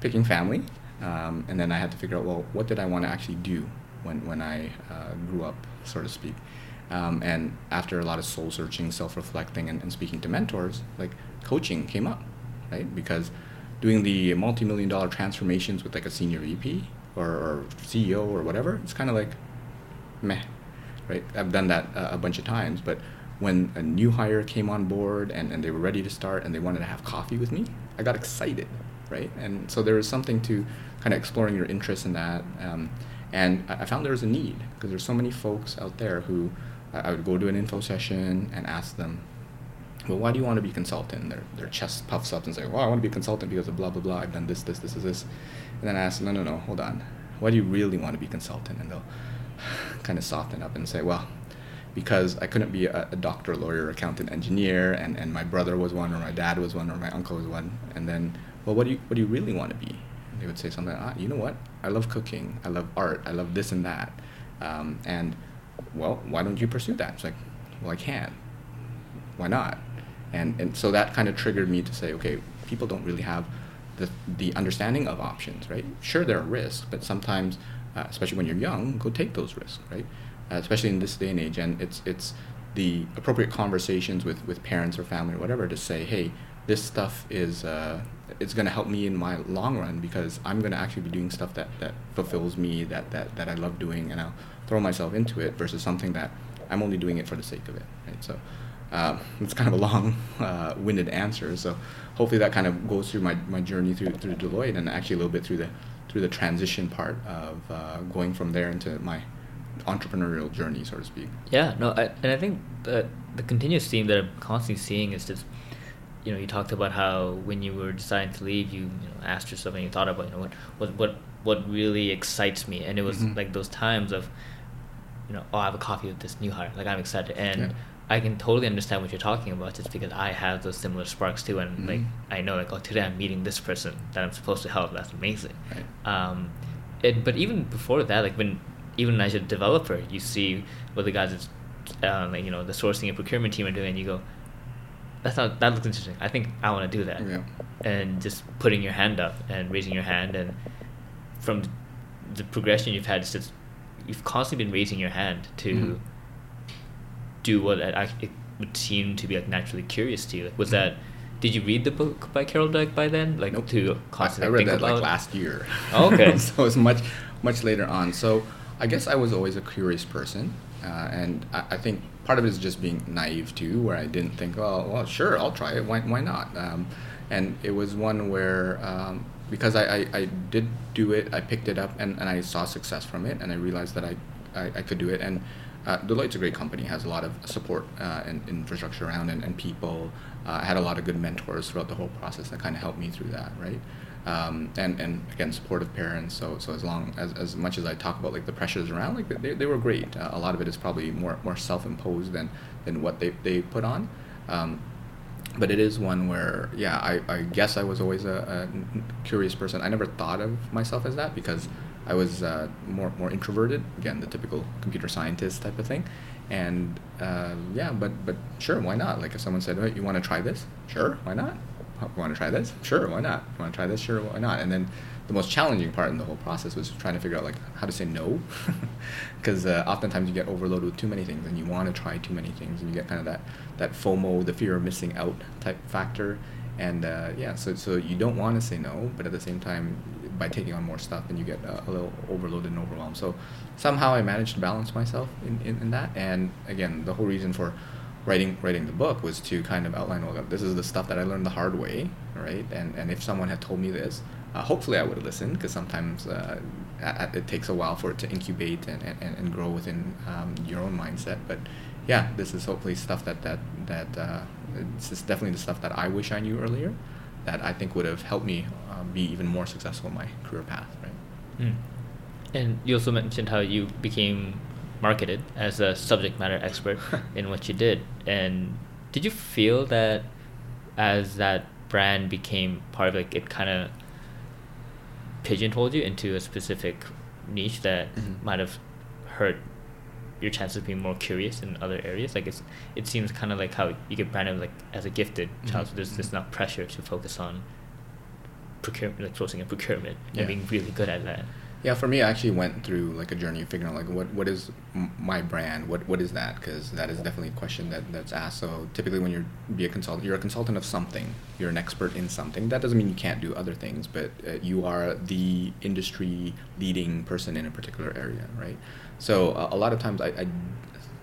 picking family, um, and then I had to figure out well, what did I want to actually do when when I uh, grew up, so to speak. Um, and after a lot of soul searching, self reflecting, and, and speaking to mentors, like coaching came up, right? Because doing the multi-million dollar transformations with like a senior VP or, or CEO or whatever, it's kind of like meh, right? I've done that uh, a bunch of times, but when a new hire came on board and, and they were ready to start and they wanted to have coffee with me, I got excited, right? And so there was something to kind of exploring your interest in that. Um, and I, I found there was a need because there's so many folks out there who I, I would go to an info session and ask them, well, why do you want to be a consultant? Their, their chest puffs up and say, well, I want to be a consultant because of blah, blah, blah. I've done this, this, this, this, this. And then I ask, no, no, no, hold on. Why do you really want to be a consultant? And they'll kind of soften up and say, well, because I couldn't be a, a, doctor, lawyer, accountant, engineer, and, and my brother was one, or my dad was one, or my uncle was one. And then, well, what do you, what do you really want to be? And they would say something, ah, you know what? I love cooking. I love art. I love this and that. Um, and, well, why don't you pursue that? It's like, well, I can. Why not? and and so that kind of triggered me to say, okay, people don't really have the the understanding of options, right? Sure, there are risks, but sometimes, uh, especially when you're young, go take those risks, right? Uh, especially in this day and age, and it's it's the appropriate conversations with with parents or family or whatever to say, hey, this stuff is uh, it's going to help me in my long run because I'm going to actually be doing stuff that that fulfills me, that that that I love doing, and I'll throw myself into it versus something that I'm only doing it for the sake of it, right? So uh, it's kind of a long-winded uh, answer. So hopefully that kind of goes through my, my journey through through Deloitte and actually a little bit through the through the transition part of uh, going from there into my entrepreneurial journey, so to speak. Yeah, no, I, and I think the the continuous theme that I'm constantly seeing is just, you know, you talked about how when you were deciding to leave, you, you know, asked yourself and you thought about, you know, what what what what really excites me, and it was mm-hmm. like those times of, you know, oh, I have a coffee with this new hire, like I'm excited, and yeah. I can totally understand what you're talking about just because I have those similar sparks too and mm-hmm. like I know like oh today I'm meeting this person that I'm supposed to help that's amazing right. um, it, but even before that like when even as a developer you see what the guys uh, like you know the sourcing and procurement team are doing and you go that's not that looks interesting I think I want to do that yeah. and just putting your hand up and raising your hand and from the progression you've had it's just you've constantly been raising your hand to mm-hmm do what it, it would seem to be like naturally curious to you. Like, was that? Did you read the book by Carol Dweck by then? Like nope. to constantly I read think that about? like last year. Oh, okay. so it was much much later on. So I guess I was always a curious person, uh, and I, I, think part of it is just being naive too, where I didn't think, oh, well, sure, I'll try it. Why, why not? Um, and it was one where um, because I, I, I, did do it, I picked it up, and, and I saw success from it, and I realized that I, I, I could do it, and uh, Deloitte's a great company, has a lot of support uh, and infrastructure around and, and people. Uh, I had a lot of good mentors throughout the whole process that kind of helped me through that, right? Um, and, and again, supportive parents. So, so as long as, as much as I talk about like the pressures around, like they, they were great. Uh, a lot of it is probably more, more self-imposed than, than what they, they put on. Um, but it is one where, yeah, I, I guess I was always a, a curious person. I never thought of myself as that because I was uh, more more introverted. Again, the typical computer scientist type of thing. And uh, yeah, but but sure, why not? Like if someone said, "Oh, you want to try this?" Sure, why not? want to try this? Sure, why not? Want to try this? Sure, why not? And then the most challenging part in the whole process was trying to figure out like how to say no, because uh, oftentimes you get overloaded with too many things and you want to try too many things and you get kind of that that FOMO, the fear of missing out type factor, and uh, yeah, so so you don't want to say no, but at the same time, by taking on more stuff, and you get uh, a little overloaded and overwhelmed. So somehow I managed to balance myself in, in, in that, and again, the whole reason for writing writing the book was to kind of outline all well this is the stuff that I learned the hard way right and and if someone had told me this uh, hopefully I would have listened because sometimes uh, it takes a while for it to incubate and, and, and grow within um, your own mindset. But yeah, this is hopefully stuff that that that uh, this is definitely the stuff that I wish I knew earlier, that I think would have helped me be even more successful in my career path. Right. Mm. And you also mentioned how you became marketed as a subject matter expert in what you did. And did you feel that as that brand became part of like it kind of pigeonholed you into a specific niche that mm-hmm. might have hurt your chances of being more curious in other areas. Like it's it seems kind of like how you get branded like as a gifted mm-hmm. child. So there's there's not pressure to focus on procurement, like sourcing and procurement, yeah. and being really good at that. Yeah, for me, I actually went through like a journey of figuring out like what what is m- my brand, what what is that? Because that is definitely a question that that's asked. So typically, when you're be a consultant, you're a consultant of something. You're an expert in something. That doesn't mean you can't do other things, but uh, you are the industry leading person in a particular area, right? So uh, a lot of times, I, I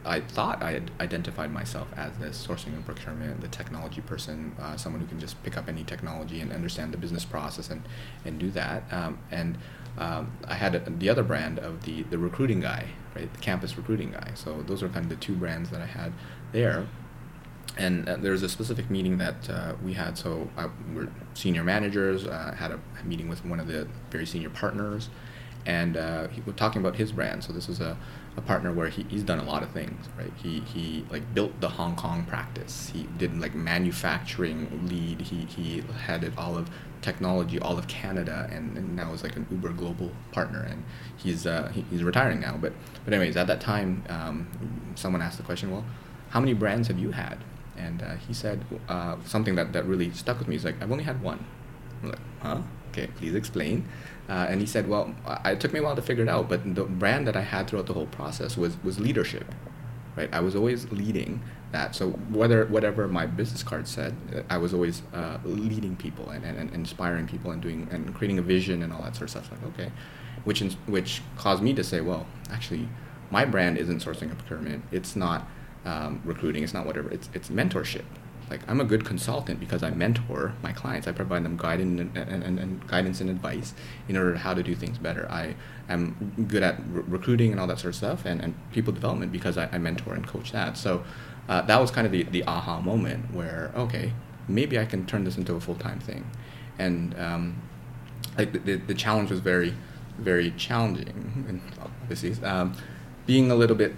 I thought I had identified myself as this sourcing and procurement, the technology person, uh, someone who can just pick up any technology and understand the business process and, and do that. Um, and um, I had a, the other brand of the the recruiting guy, right, the campus recruiting guy. So those are kind of the two brands that I had there. And uh, was a specific meeting that uh, we had. So uh, we're senior managers. Uh, had a, meeting with one of the very senior partners, and uh, he was talking about his brand. So this is a, a partner where he, he's done a lot of things, right? He he like built the Hong Kong practice. He did like manufacturing lead. He he headed all of technology all of Canada, and, and now is like an Uber global partner, and he's uh, he, he's retiring now. But but anyways, at that time, um, someone asked the question, well, how many brands have you had? And uh, he said uh, something that, that really stuck with me. He's like, I've only had one. I'm like, huh? Okay, please explain. Uh, and he said, well, I, it took me a while to figure it out, but the brand that I had throughout the whole process was was leadership right? I was always leading that. So whether whatever my business card said, I was always uh, leading people and, and, and, inspiring people and doing and creating a vision and all that sort of stuff. Like okay, which in, which caused me to say, well, actually, my brand isn't sourcing and procurement. It's not um, recruiting. It's not whatever. It's it's mentorship like I'm a good consultant because I mentor my clients. I provide them guidance and, and, and, guidance and advice in order how to do things better. I am good at re- recruiting and all that sort of stuff and, and people development because I, I mentor and coach that. So uh, that was kind of the, the aha moment where, okay, maybe I can turn this into a full-time thing. And um, like the, the, the, challenge was very, very challenging and obviously um, being a little bit,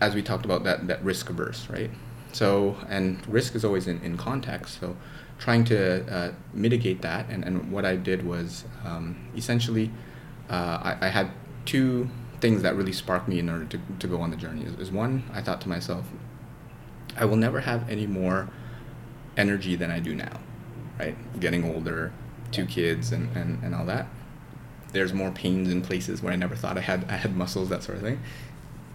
as we talked about that, that risk averse, right? So, and risk is always in, in context. So, trying to uh, mitigate that, and, and what I did was um, essentially uh, I, I, had two things that really sparked me in order to, to go on the journey. Is, is one, I thought to myself, I will never have any more energy than I do now, right? Getting older, two kids, and, and, and all that. There's more pains in places where I never thought I had I had muscles, that sort of thing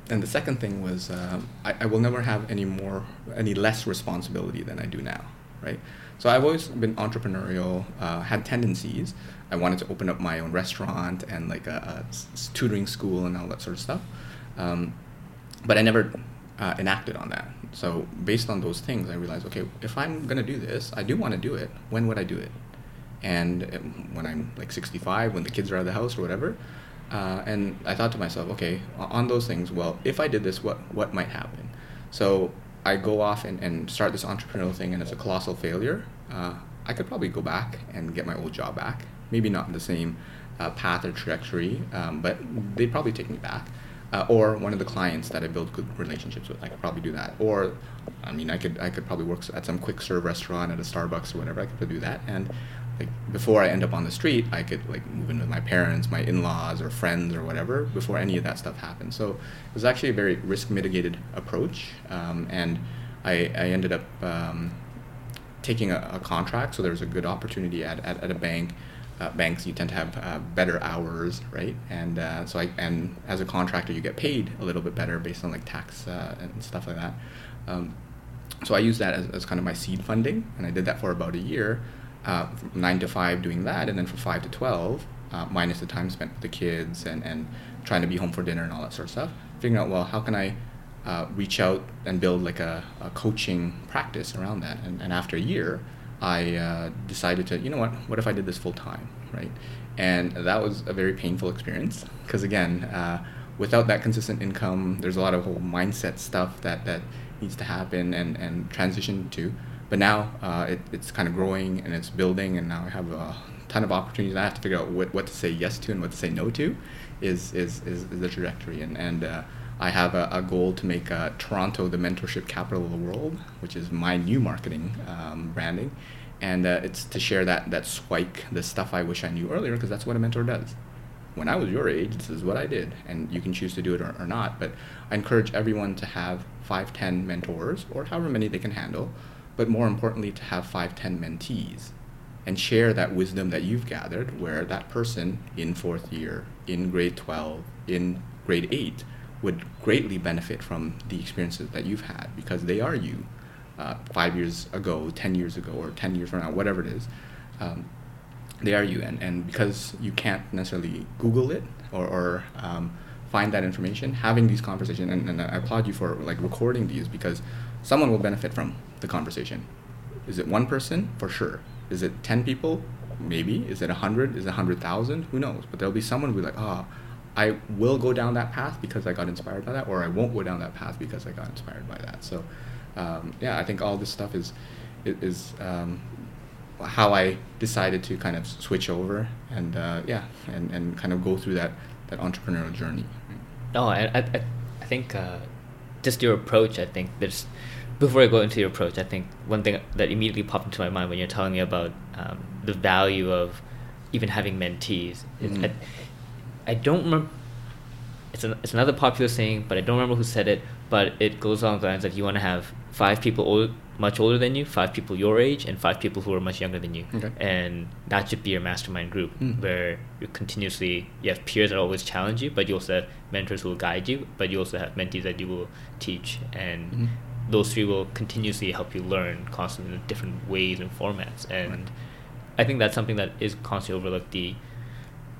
and the second thing was uh, I, I, will never have any more any less responsibility than I do now, right? So I've always been entrepreneurial, uh, had tendencies. I wanted to open up my own restaurant and like a, a tutoring school and all that sort of stuff, um, but I never uh, enacted on that. So based on those things, I realized, okay, if I'm gonna do this, I do want to do it. When would I do it? And um, when I'm like 65, when the kids are out of the house or whatever, uh, and I thought to myself, okay, on those things, well, if I did this, what what might happen? So I go off and, and start this entrepreneurial thing, and it's a colossal failure. Uh, I could probably go back and get my old job back. Maybe not in the same uh, path or trajectory, um, but they'd probably take me back. Uh, or one of the clients that I build good relationships with, I could probably do that. Or, I mean, I could I could probably work at some quick serve restaurant at a Starbucks or whatever. I could do that, and like before I end up on the street, I could like move in with my parents, my in-laws, or friends, or whatever before any of that stuff happened. So it was actually a very risk mitigated approach, um, and I, I ended up um, taking a, a, contract. So there's a good opportunity at, at, at a bank. Uh, banks you tend to have uh, better hours, right? And uh, so I and as a contractor you get paid a little bit better based on like tax uh, and stuff like that. Um, so I used that as, as kind of my seed funding, and I did that for about a year, uh, nine to five doing that, and then from five to twelve, uh, minus the time spent with the kids and and trying to be home for dinner and all that sort of stuff. Figuring out well how can I uh, reach out and build like a, a coaching practice around that. And, and after a year, I uh, decided to, you know what, what if I did this full time, right? And that was a very painful experience because, again, uh, without that consistent income, there's a lot of whole mindset stuff that, that needs to happen and, and transition to. But now uh, it, it's kind of growing and it's building, and now I have a ton of opportunities. I have to figure out what, what to say yes to and what to say no to is, is, is, is the trajectory. And, and uh, I have a, a goal to make uh, Toronto the mentorship capital of the world, which is my new marketing um, branding. And uh, it's to share that, that spike, the stuff I wish I knew earlier, because that's what a mentor does. When I was your age, this is what I did. And you can choose to do it or, or not. But I encourage everyone to have five, ten mentors, or however many they can handle. But more importantly, to have five, ten mentees and share that wisdom that you've gathered where that person in fourth year, in grade 12, in grade 8 would greatly benefit from the experiences that you've had because they are you uh, five years ago, 10 years ago, or 10 years from now, whatever it is. Um, they are you. And, and because you can't necessarily Google it or, or um, find that information, having these conversations, and, and I applaud you for like recording these because someone will benefit from the conversation. Is it one person? For sure. Is it 10 people? Maybe. Is it 100? Is it 100,000? Who knows? But there'll be someone who'll be like, oh, I will go down that path because I got inspired by that, or I won't go down that path because I got inspired by that. So, um, yeah, I think all this stuff is is um, how I decided to kind of switch over and uh, yeah, and, and kind of go through that that entrepreneurial journey. No, I I, I think uh, just your approach. I think there's before I go into your approach, I think one thing that immediately popped into my mind when you're telling me about um, the value of even having mentees. Mm-hmm. I, I don't remember. It's an, it's another popular saying, but I don't remember who said it. But it goes along the lines of you want to have five people old, much older than you, five people your age, and five people who are much younger than you. Okay. And that should be your mastermind group, mm. where you continuously you have peers that always challenge you, but you also have mentors who will guide you, but you also have mentees that you will teach, and mm. Those three will continuously help you learn constantly in different ways and formats. And right. I think that's something that is constantly overlooked. The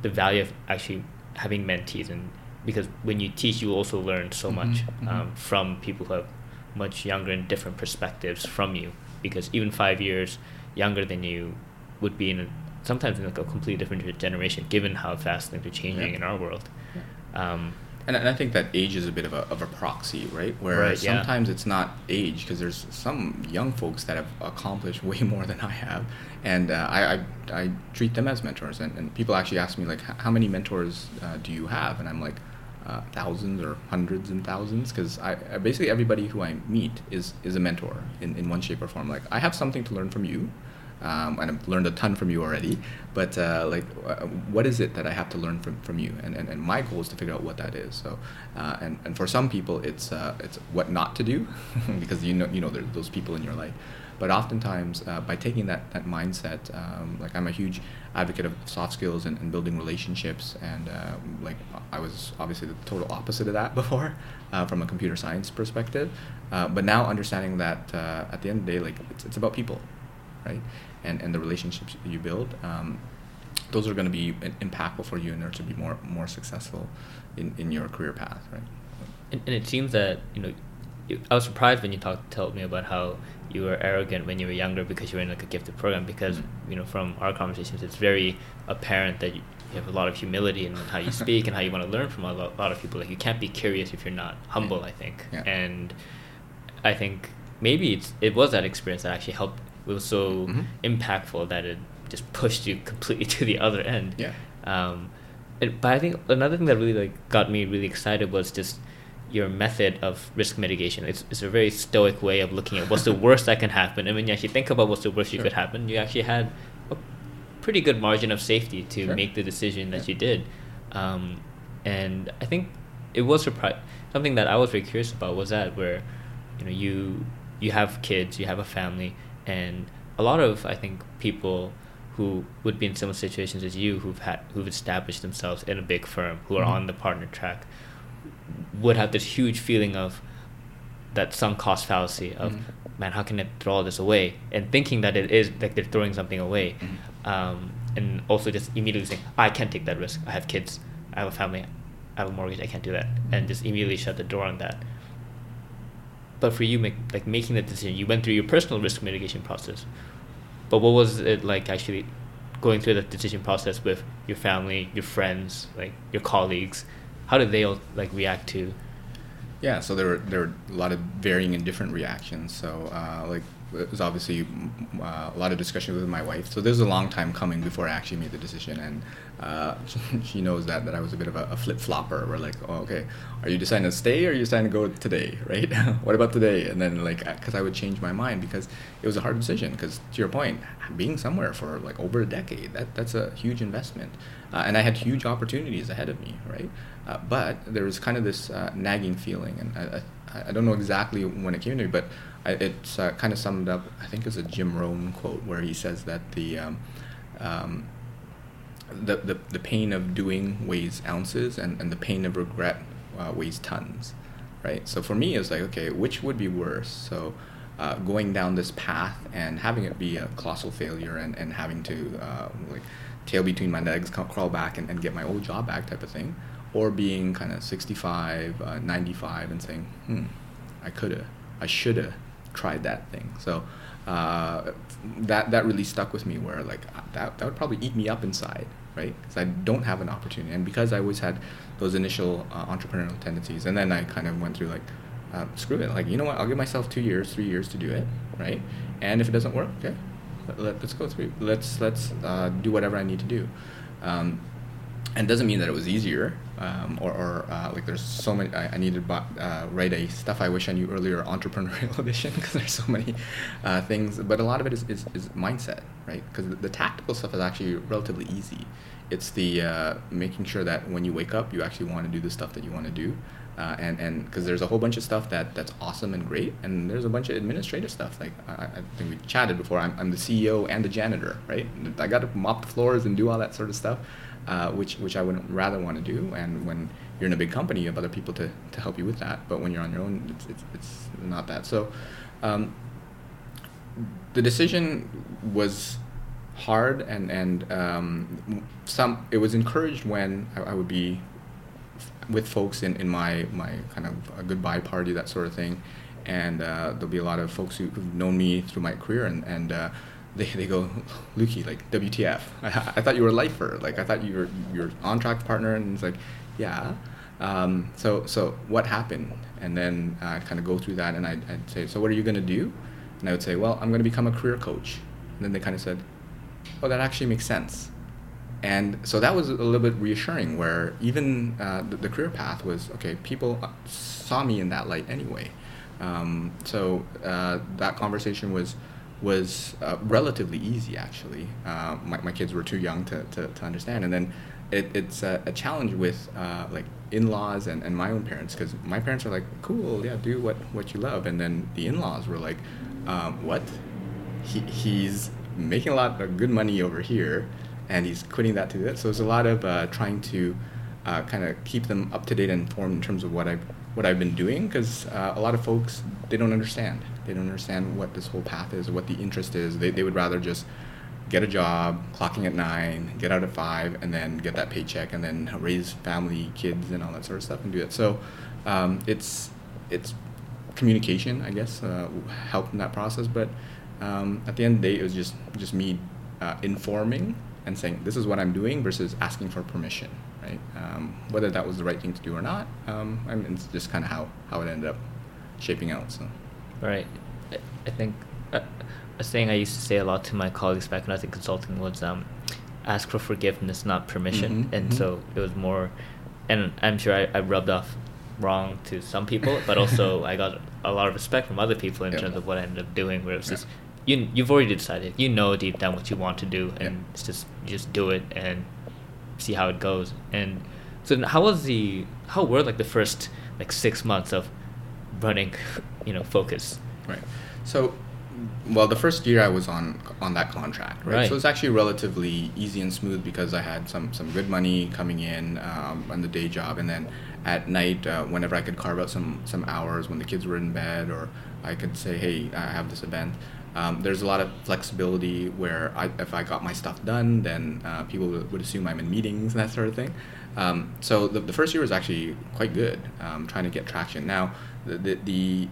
the value of actually having mentees and because when you teach you also learn so mm-hmm, much mm-hmm. Um, from people who have much younger and different perspectives from you because even five years younger than you would be in a, sometimes in like a completely different generation given how fast things are changing yeah. in our world yeah. um, and, and I think that age is a bit of a, of a proxy, right? Where right, sometimes yeah. it's not age because there's some young folks that have accomplished way more than I have, and uh, I, I, I treat them as mentors. And, and people actually ask me like, how many mentors uh, do you have? And I'm like, uh, thousands or hundreds and thousands because I, I, basically everybody who I meet is is a mentor in, in one shape or form. Like I have something to learn from you, um, and I've learned a ton from you already. But uh, like, uh, what is it that I have to learn from, from you? And, and, and my goal is to figure out what that is. So, uh, and, and for some people, it's uh, it's what not to do, because you know you know there's those people in your life. But oftentimes, uh, by taking that that mindset, um, like I'm a huge advocate of soft skills and, and building relationships, and like I was obviously the total opposite of that before, from a computer science perspective. but now understanding that at the end of the day, like it's, it's about people, right? And, and the relationships you build, um, those are going to be impactful for you in order to be more more successful in, in your career path, right? And, and it seems that you know, I was surprised when you talked told me about how you were arrogant when you were younger because you were in like a gifted program. Because mm-hmm. you know, from our conversations, it's very apparent that you, you have a lot of humility in how you speak and how you want to learn from a lot, lot of people. Like you can't be curious if you're not humble. I think, yeah. and I think maybe it's it was that experience that actually helped was so mm-hmm. impactful that it just pushed you completely to the other end. Yeah. Um, it, but I think another thing that really like got me really excited was just your method of risk mitigation. It's, it's a very stoic way of looking at what's the worst that can happen. And when you actually think about what's the worst sure. you could happen, you actually had a pretty good margin of safety to sure. make the decision that yeah. you did. Um, and I think it was surprise something that I was very curious about was that where you know you you have kids, you have a family, and a lot of I think people who would be in similar situations as you who've had who've established themselves in a big firm who are mm-hmm. on the partner track would have this huge feeling of that sunk cost fallacy of mm-hmm. man how can I throw all this away? And thinking that it is like they're throwing something away. Mm-hmm. um, and also just immediately saying I can't take that risk. I have kids. I have a family. I have a mortgage. I can't do that. And just immediately shut the door on that but for you make, like making that decision you went through your personal risk mitigation process. But what was it like actually going through that decision process with your family your friends like your colleagues? How did they all like react to yeah so there were there were a lot of varying and different reactions. So uh, like it was obviously uh, a lot of discussion with my wife. So there's a long time coming before I actually made the decision, and uh, she knows that that I was a bit of a, a flip flopper. We're like, oh, okay, are you deciding to stay or are you deciding to go today, right? what about today? And then like, because I would change my mind because it was a hard decision. Because to your point, being somewhere for like over a decade, that that's a huge investment, uh, and I had huge opportunities ahead of me, right? Uh, but there was kind of this uh, nagging feeling, and I, I, I don't know exactly when it came to me, but I, it's uh, kind of summed up. I think it's a Jim Rohn quote where he says that the um, um, the, the the pain of doing weighs ounces, and, and the pain of regret uh, weighs tons, right? So for me, it's like okay, which would be worse? So uh, going down this path and having it be a colossal failure, and, and having to uh, like tail between my legs, crawl back, and, and get my old job back, type of thing, or being kind of 65, uh, 95, and saying, hmm, I coulda, I shoulda tried that thing. So uh, that that really stuck with me. Where like that that would probably eat me up inside, right? Because I don't have an opportunity, and because I always had those initial uh, entrepreneurial tendencies, and then I kind of went through like, uh, screw it, like you know what? I'll give myself two years, three years to do it, right? And if it doesn't work, okay, let, us go through. Let's let's uh, do whatever I need to do. Um, and it doesn't mean that it was easier um, or, or uh, like there's so many i, I needed to uh, write a stuff i wish i knew earlier entrepreneurial edition because there's so many uh, things. But a lot of it is, is, is mindset right? Because the, the, tactical stuff is actually relatively easy. It's the uh, making sure that when you wake up you actually want to do the stuff that you want to do. Uh, and and because there's a whole bunch of stuff that that's awesome and great and there's a bunch of administrative stuff. Like I, I think we chatted before I'm, I'm the ceo and the janitor right? I got to mop the floors and do all that sort of stuff uh, which which I would rather want to do. And when you're in a big company, you have other people to, to help you with that. But when you're on your own, it's it's, it's not that. So um, the decision was hard, and and um, some it was encouraged when I, I would be with folks in, in my, my kind of goodbye party, that sort of thing. And uh, there'll be a lot of folks who, have known me through my career, and, and uh, they, they go, Luki, like WTF? I, I thought you were a lifer. Like I thought you were your on track partner, and it's like, yeah. Um, so so what happened? And then I kind of go through that, and I'd, I'd, say, so what are you gonna do? And I would say, well, I'm gonna become a career coach. And then they kind of said, oh, that actually makes sense. And so that was a little bit reassuring, where even uh, the, the, career path was okay. People uh, saw me in that light anyway. Um, so uh, that conversation was was uh, relatively easy actually. Uh, my, my kids were too young to, to, to understand. And then it, it's a, a challenge with uh, like in-laws and, and my own parents because my parents are like, cool, yeah, do what, what you love. And then the in-laws were like, um, what? He, he's making a lot of good money over here and he's quitting that to do that. So it's a lot of uh, trying to uh, kind of keep them up to date and informed in terms of what I've, what I've been doing because uh, a lot of folks, they don't understand they don't understand what this whole path is, or what the interest is. They, they would rather just get a job, clocking at nine, get out at five, and then get that paycheck, and then raise family, kids, and all that sort of stuff, and do it. So um, it's it's communication, I guess, uh, helped in that process. But um, at the end of the day, it was just just me uh, informing and saying this is what I'm doing versus asking for permission, right? Um, whether that was the right thing to do or not, um, I mean, it's just kind of how how it ended up shaping out. So. Right. I think uh, a saying I used to say a lot to my colleagues back when I was in consulting was um, ask for forgiveness, not permission. Mm-hmm, and mm-hmm. so it was more, and I'm sure I, I rubbed off wrong to some people, but also I got a lot of respect from other people in terms of what I ended up doing, where it was just you you've already decided, you know deep down what you want to do, and it's just just do it and see how it goes. And so how was the how were like the first like six months of running, you know, focus. Right. So well, the first year I was on on that contract, right? Right. So it's actually relatively easy and smooth because I had some some good money coming in um, on the day job, and then at night, uh, whenever I could carve out some some hours when the kids were in bed, or I could say, hey, I have this event. Um, there's a lot of flexibility where I, if I got my stuff done, then uh, people would, would assume I'm in meetings and that sort of thing. Um, so the, the first year was actually quite good, um, trying to get traction. Now, the, the,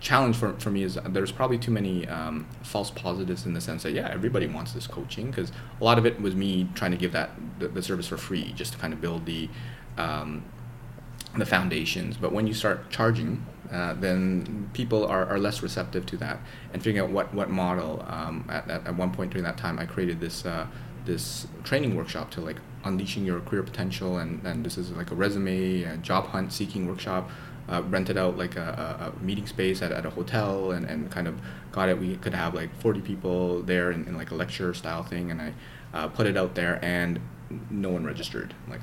challenge for, for me is there's probably too many um, false positives in the sense that yeah everybody wants this coaching because a lot of it was me trying to give that the, the service for free just to kind of build the um, the foundations. But when you start charging uh, then people are, are less receptive to that and figuring out what what model um, at, at, at one point during that time I created this uh, this training workshop to like unleashing your career potential and, and this is like a resume a job hunt seeking workshop uh, rented out like a, a, meeting space at, at a hotel and, and kind of got it. We could have like 40 people there in, in like a lecture style thing. And I uh, put it out there and no one registered. Like,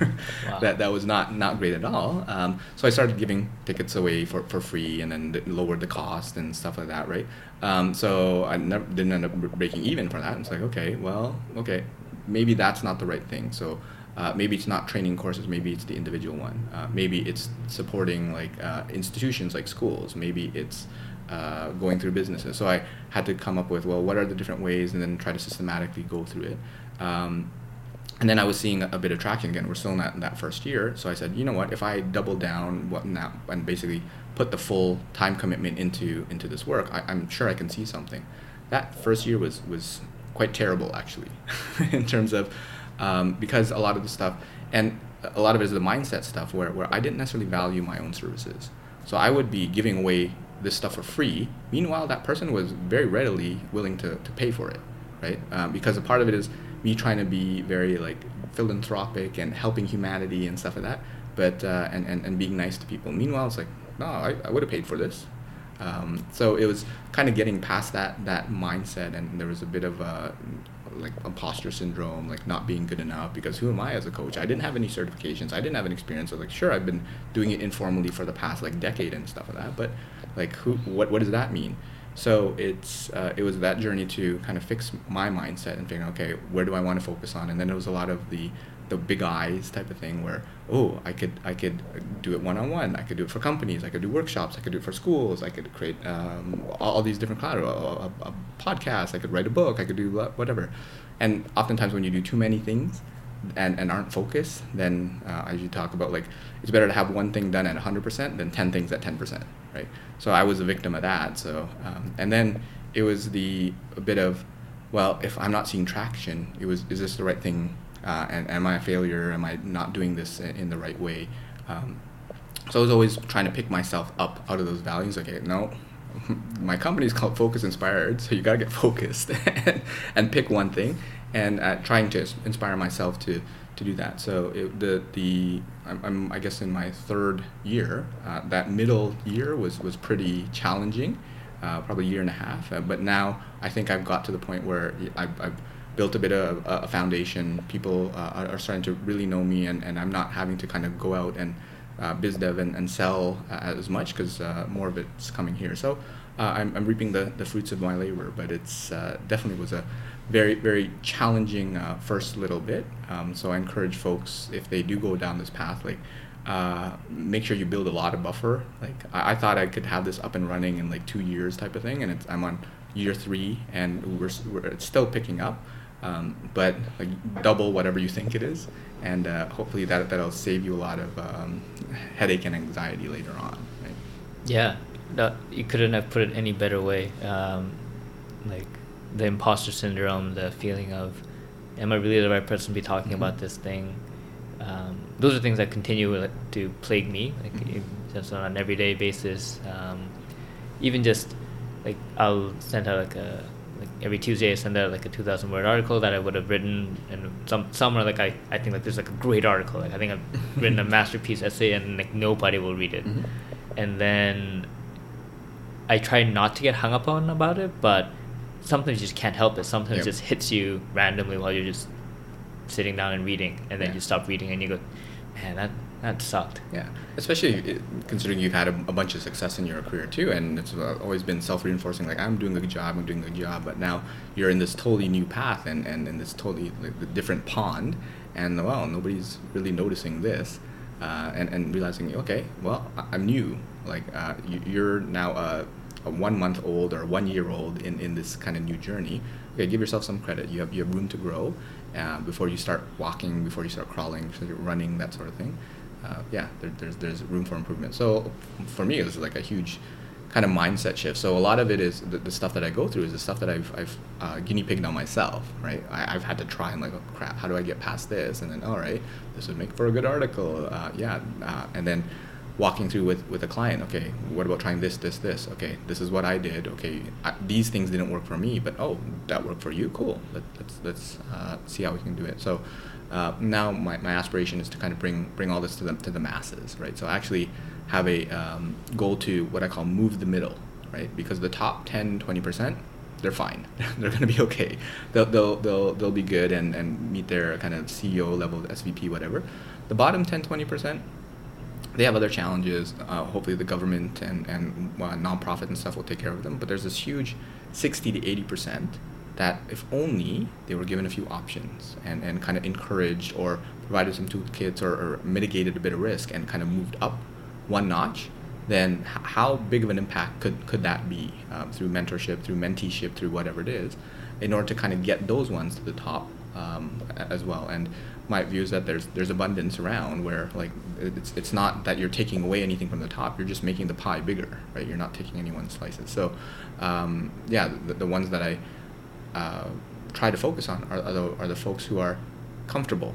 wow. that, that was not, not great at all. Um, so I started giving tickets away for, for free and then lowered the cost and stuff like that, right? Um, so I never, didn't end up breaking even for that. It's like, okay, well, okay, maybe that's not the right thing. So uh, maybe it's not training courses. Maybe it's the individual one. Uh, maybe it's supporting like uh, institutions like schools. Maybe it's uh, going through businesses. So I had to come up with well, what are the different ways, and then try to systematically go through it. Um, and then I was seeing a bit of traction again. We're still in that, in that first year, so I said, you know what? If I double down what now and basically put the full time commitment into into this work, I, I'm sure I can see something. That first year was was quite terrible actually, in terms of um, because a lot of the stuff and a lot of it is the mindset stuff where, where I didn't necessarily value my own services. So I would be giving away this stuff for free. Meanwhile, that person was very readily willing to, to pay for it, right? Um, because a part of it is me trying to be very like philanthropic and helping humanity and stuff like that, but uh, and, and, and being nice to people. Meanwhile, it's like, no, I, I would have paid for this. Um, so it was kind of getting past that that mindset, and there was a bit of a like imposter syndrome, like not being good enough. Because who am I as a coach? I didn't have any certifications. I didn't have any experience. So like, sure, I've been doing it informally for the past like decade and stuff like that. But like, who? What? What does that mean? So it's uh, it was that journey to kind of fix my mindset and figure, okay, where do I want to focus on? And then it was a lot of the the big eyes type of thing where oh I could I could do it one on one I could do it for companies. I could do workshops. I could do it for schools. I could create um, all, all, these different cloud a, a, a, podcast I could write a book. I could do whatever. And oftentimes when you do too many things and, and aren't focused then uh, as you talk about like it's better to have one thing done at 100% than 10 things at 10% right? So I was a victim of that. So um, and then it was the a bit of well if I'm not seeing traction it was is this the right thing uh, and am I a failure? Am I not doing this in, the right way? Um, so I was always trying to pick myself up out of those values. Okay, no, my company is called Focus Inspired, so you gotta get focused and, and pick one thing, and uh, trying to inspire myself to to do that. So it, the the I'm, I'm, i guess in my third year. Uh, that middle year was was pretty challenging, uh, probably a year and a half. Uh, but now I think I've got to the point where I've, I've built a bit of a, foundation. People uh, are starting to really know me, and, and I'm not having to kind of go out and uh, biz dev and, and sell uh, as much because uh, more of it's coming here. So uh, I'm, I'm reaping the, the fruits of my labor, but it's definitely was a very, very challenging first little bit. Um, so I encourage folks, if they do go down this path, like, uh, make sure you build a lot of buffer. Like I, I, thought I could have this up and running in like two years type of thing, and it's, I'm on year three, and we're, we're it's still picking up um, but like double whatever you think it is, and uh, hopefully that that'll save you a lot of um, headache and anxiety later on. Right? Yeah, no, you couldn't have put it any better way. Um, like the imposter syndrome, the feeling of, am I really the right person to be talking mm-hmm. about this thing? Um, those are things that continue to plague me, like mm-hmm. just on an everyday basis. Um, even just like I'll send out like a like every Tuesday I send out like a two thousand word article that I would have written and some somewhere like I, I think like there's like a great article like I think I've written a masterpiece essay and like nobody will read it mm-hmm. and then I try not to get hung up on about it but sometimes you just can't help it sometimes yep. it just hits you randomly while you're just sitting down and reading and then yeah. you stop reading and you go man that that sucked. Yeah, especially considering you've had a, a, bunch of success in your career too, and it's uh, always been self-reinforcing. Like I'm doing a good job, I'm doing a good job, but now you're in this totally new path and and in this totally like, different pond, and well, nobody's really noticing this, uh, and and realizing okay, well, I'm new. Like uh, you're now a, a one month old or one year old in in this kind of new journey. Okay, give yourself some credit. You have you have room to grow. Uh, before you start walking, before you start crawling, before you're running, that sort of thing uh, yeah, there, there's there's room for improvement. So for me, it was like a huge kind of mindset shift. So a lot of it is the, the stuff that I go through is the stuff that I've I've uh, guinea pigged on myself, right? I, have had to try and like, oh crap, how do I get past this? And then all right, this would make for a good article, uh, yeah, uh, and then walking through with with a client okay what about trying this this this okay this is what i did okay I, these things didn't work for me but oh that worked for you cool Let, let's let's uh, see how we can do it so uh, now my, my aspiration is to kind of bring bring all this to the to the masses, right? So I actually have a um, goal to what I call move the middle, right? Because the top 10, 20 percent, they're fine. they're going to be okay. They'll, they'll, they'll, they'll be good and, and meet their kind of CEO level, SVP, whatever. The bottom 10, 20 percent, they have other challenges. Uh, hopefully, the government and and uh, nonprofit and stuff will take care of them. But there's this huge 60 to 80 percent that if only they were given a few options and, and kind of encouraged or provided some toolkits or, or mitigated a bit of risk and kind of moved up one notch, then h- how big of an impact could, could that be um, through mentorship, through menteeship, through whatever it is, in order to kind of get those ones to the top um, as well. And my view is that there's there's abundance around where like it's it's not that you're taking away anything from the top, you're just making the pie bigger, right? You're not taking anyone's slices. So um, yeah, the, the ones that I uh, try to focus on are, are, the, are the folks who are comfortable,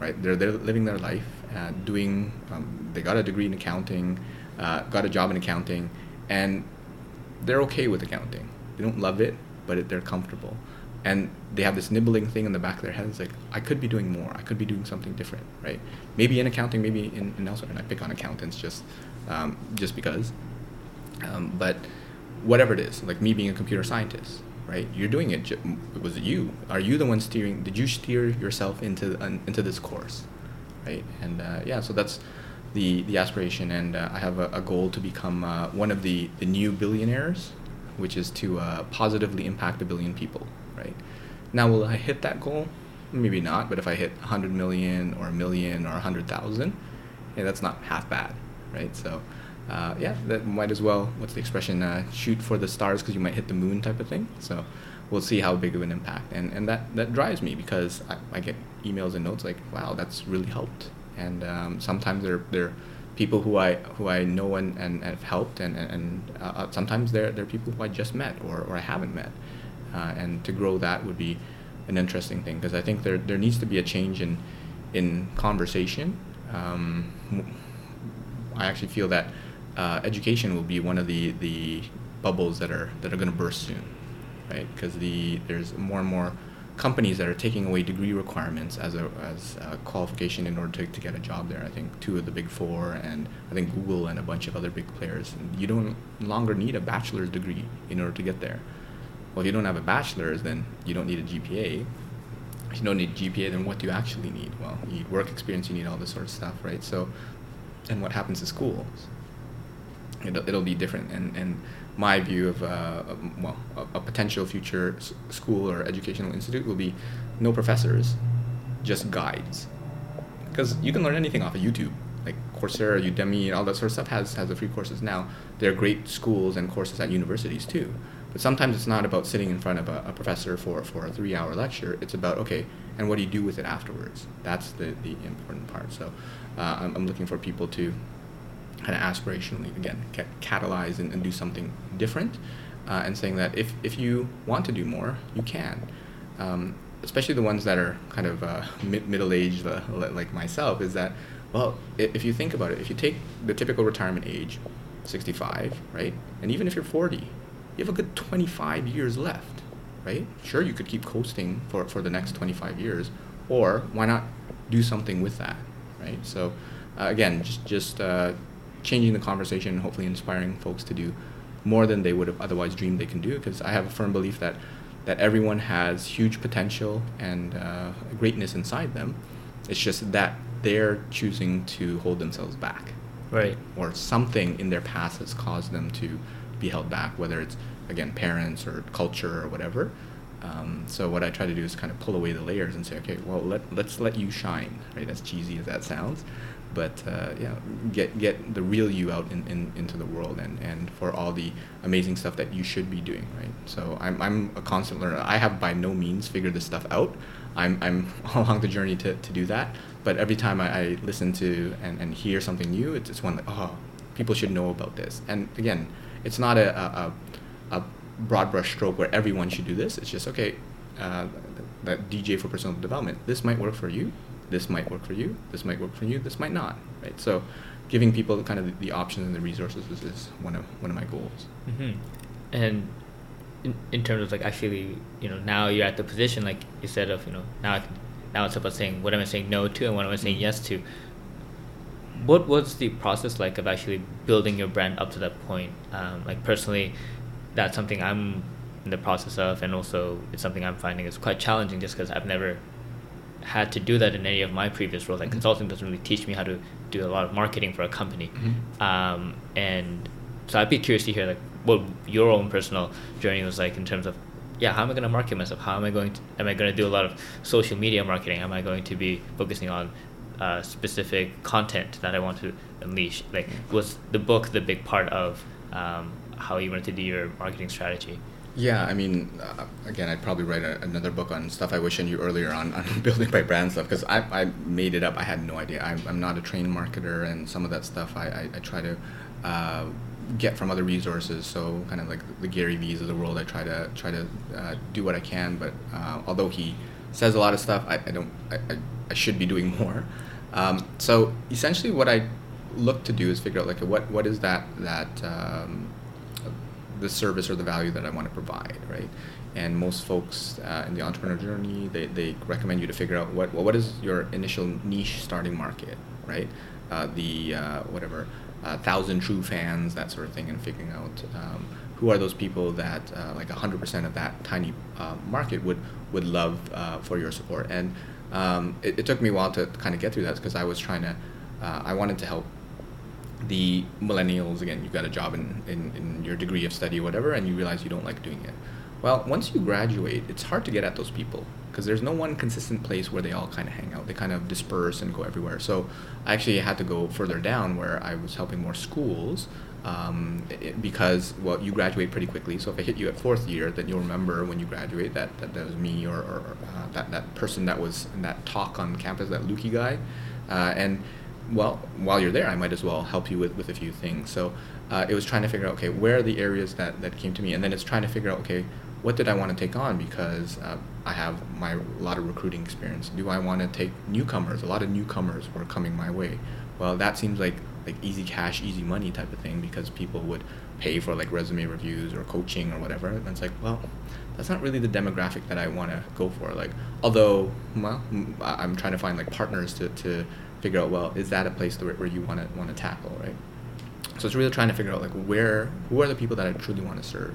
right? They're, they're living their life, uh, doing, um, they got a degree in accounting, uh, got a job in accounting, and they're okay with accounting. They don't love it, but it, they're comfortable. And they have this nibbling thing in the back of their head. It's like, I could be doing more. I could be doing something different, right? Maybe in accounting, maybe in, in elsewhere. And I pick on accountants just, um, just because. Um, but whatever it is, like me being a computer scientist, right? You're doing it. Was it you? Are you the one steering? Did you steer yourself into into this course, right? And uh, yeah, so that's the the aspiration, and uh, I have a, a, goal to become uh, one of the the new billionaires, which is to uh, positively impact a billion people, right? Now, will I hit that goal? Maybe not, but if I hit 100 million or a million or 100,000, yeah, that's not half bad, right? So uh, yeah, that might as well, what's the expression, uh, shoot for the stars because you might hit the moon type of thing. So we'll see how big of an impact. And, and that, that drives me because I, I get emails and notes like, wow, that's really helped. And um, sometimes they're, they're people who I, who I know and, and, have helped, and, and uh, uh, sometimes they're, they're people who I just met or, or I haven't met. Uh, and to grow that would be an interesting thing because I think there, there needs to be a change in, in conversation. Um, I actually feel that uh, education will be one of the, the bubbles that are that are going to burst soon, right? Because the there's more and more companies that are taking away degree requirements as a as a qualification in order to, to get a job there. I think two of the big four, and I think Google and a bunch of other big players. You don't longer need a bachelor's degree in order to get there. Well, if you don't have a bachelor's, then you don't need a GPA. If you don't need GPA, then what do you actually need? Well, you need work experience, you need all this sort of stuff, right? So, and what happens to schools? It'll, it'll be different. And, and my view of, uh, well, a, a, potential future s- school or educational institute will be no professors, just guides. Because you can learn anything off of YouTube. Like Coursera, Udemy, and all that sort of stuff has, has the free courses now. There are great schools and courses at universities too. But sometimes it's not about sitting in front of a, a professor for, for a three hour lecture. It's about, okay, and what do you do with it afterwards? That's the, the important part. So uh, I'm, I'm looking for people to kind of aspirationally again catalyze and, and, do something different uh, and saying that if, if you want to do more you can. Um, especially the ones that are kind of uh, mid- middle-aged uh, like myself is that well if you think about it if you take the typical retirement age 65 right and even if you're 40 you have a good 25 years left right? Sure you could keep coasting for, for the next 25 years or why not do something with that right? So uh, again just just uh, changing the conversation and hopefully inspiring folks to do more than they would have otherwise dreamed they can do. Because I have a firm belief that that everyone has huge potential and uh, greatness inside them. It's just that they're choosing to hold themselves back. Right. Or something in their past has caused them to be held back, whether it's again parents or culture or whatever. Um, so what I try to do is kind of pull away the layers and say, okay, well let let's let you shine, right? As cheesy as that sounds, but uh, yeah, get get the real you out in, in, into the world and, and for all the amazing stuff that you should be doing, right? So I'm I'm a constant learner. I have by no means figured this stuff out. I'm I'm along the journey to, to do that. But every time I, I listen to and, and hear something new, it's it's one like oh, people should know about this. And again, it's not a, a, a broad brush stroke where everyone should do this. It's just okay. Uh, that DJ for personal development. This might work for you. This might work for you. This might work for you. This might not. Right. So, giving people kind of the, the options and the resources is, is, one of one of my goals. Mm-hmm. And in, in terms of like actually, you know, now you're at the position like said of you know now I can, now it's about saying what am I saying no to and what am I saying yes to. What was the process like of actually building your brand up to that point? Um, like personally, that's something I'm in the process of, and also it's something I'm finding is quite challenging just because I've never had to do that in any of my previous roles. Like mm-hmm. consulting doesn't really teach me how to do a lot of marketing for a company, mm-hmm. um, and so I'd be curious to hear like what your own personal journey was like in terms of yeah how am I going to market myself? How am I going to am I going to do a lot of social media marketing? Am I going to be focusing on uh, specific content that I want to unleash? Like mm-hmm. was the book the big part of um, how you wanted to do your marketing strategy? Yeah, I mean, uh, again, I'd probably write a, another book on stuff I wish I knew earlier on, on building my brand stuff because I, I made it up. I had no idea. I'm, I'm not a trained marketer, and some of that stuff I, I, I try to uh, get from other resources. So kind of like the Gary V's of the world, I try to try to uh, do what I can. But uh, although he says a lot of stuff, I, I don't. I, I, I should be doing more. Um, so essentially, what I look to do is figure out like what what is that that um, the service or the value that I want to provide, right? And most folks uh, in the entrepreneur journey, they, they recommend you to figure out what what is your initial niche starting market, right? Uh, the uh, whatever uh, thousand true fans, that sort of thing, and figuring out um, who are those people that uh, like hundred percent of that tiny uh, market would would love for your support. And um, it, it, took me a while to kind of get through that because I was trying to, I wanted to help the millennials again you've got a job in, in, in your degree of study or whatever and you realize you don't like doing it. Well once you graduate it's hard to get at those people because there's no one consistent place where they all kind of hang out. They kind of disperse and go everywhere. So i actually had to go further down where i was helping more schools um, it, because well you graduate pretty quickly so if i hit you at fourth year then you'll remember when you graduate that that, that was me or, or uh, that, that person that was in that talk on campus that Luki guy. Uh, and well, while you're there, I might as well help you with, with a few things. So uh, it was trying to figure out, okay, where are the areas that, that came to me? And then it's trying to figure out, okay, what did I want to take on? Because uh, I have my a lot of recruiting experience. Do I want to take newcomers? A lot of newcomers were coming my way. Well, that seems like like easy cash, easy money type of thing because people would pay for like resume reviews or coaching or whatever. And it's like, well, that's not really the demographic that I want to go for. Like, although, well, I'm trying to find like partners to, to figure out well is that a place where, where you want to want to tackle right? So it's really trying to figure out like where who are the people that I truly want to serve?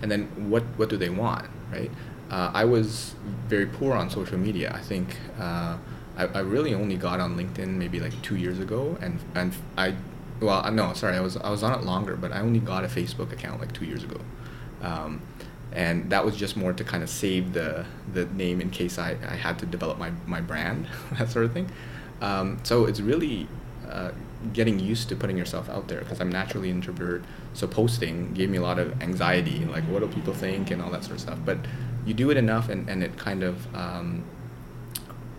And then what what do they want right? Uh, I was very poor on social media. I think uh, I, I really only got on LinkedIn maybe like two years ago and and I well no sorry I was I was on it longer but I only got a Facebook account like two years ago. Um, and that was just more to kind of save the the name in case I, I had to develop my, my brand that sort of thing um, so it's really uh, getting used to putting yourself out there because I'm naturally introvert. So posting gave me a lot of anxiety, like what do people think and all that sort of stuff. But you do it enough, and, and it kind of um,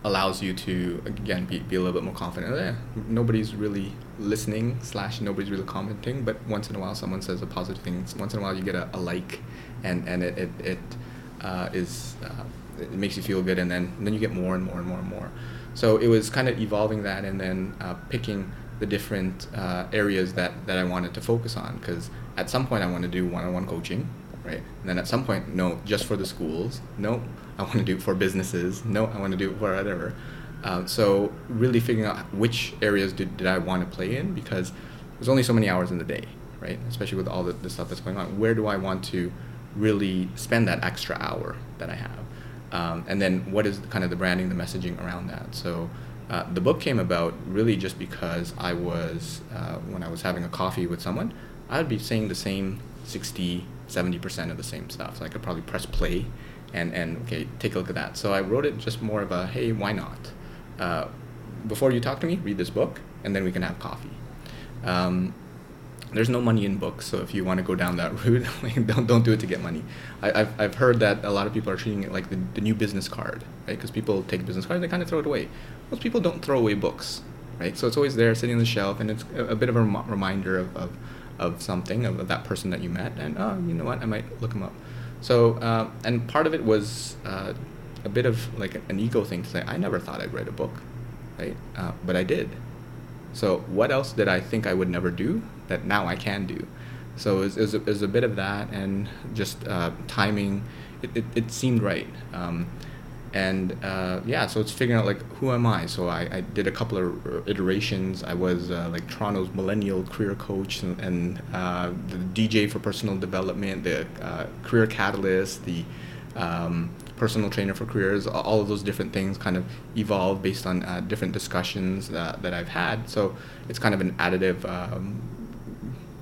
allows you to again be, be a little bit more confident. Eh, nobody's really listening slash nobody's really commenting, but once in a while someone says a positive thing. Once in a while you get a, a like, and and it it, it uh, is uh, it makes you feel good, and then and then you get more and more and more and more. So it was kind of evolving that and then uh, picking the different uh, areas that, that I wanted to focus on because at some point I want to do one-on-one coaching, right? And then at some point, no, just for the schools. No, I want to do it for businesses. No, I want to do it for whatever. Uh, so really figuring out which areas did, did I want to play in because there's only so many hours in the day, right? Especially with all the, the stuff that's going on. Where do I want to really spend that extra hour that I have? Um, and then what is kind of the branding, the messaging around that? So Uh, the book came about really just because I was, uh, when I was having a coffee with someone, I would be saying the same 60, 70% of the same stuff. So I could probably press play and, and okay, take a look at that. So I wrote it just more of a, hey, why not? Uh, before you talk to me, read this book, and then we can have coffee. Um, there's no money in books, so if you want to go down that route, don't don't do it to get money. I, have I've heard that a lot of people are treating it like the, the new business card, right? Because people take business cards, they kind of throw it away. Most people don't throw away books, right? So it's always there, sitting on the shelf, and it's a, a bit of a rem- reminder of, of, of something of, of, that person that you met, and oh, you know what, I might look them up. So uh, and part of it was uh, a bit of like an ego thing to say, I never thought I'd write a book, right? Uh, but I did. So what else did I think I would never do that now I can do? So it was, it it was a, bit of that and just uh, timing. It, it, it, seemed right. Um, and uh, yeah, so it's figuring out like who am I? So I, I did a couple of iterations. I was uh, like Toronto's millennial career coach and, and uh, the DJ for personal development, the uh, career catalyst, the um, personal trainer for careers, all of those different things kind of evolve based on uh, different discussions that, that I've had. So it's kind of an additive um,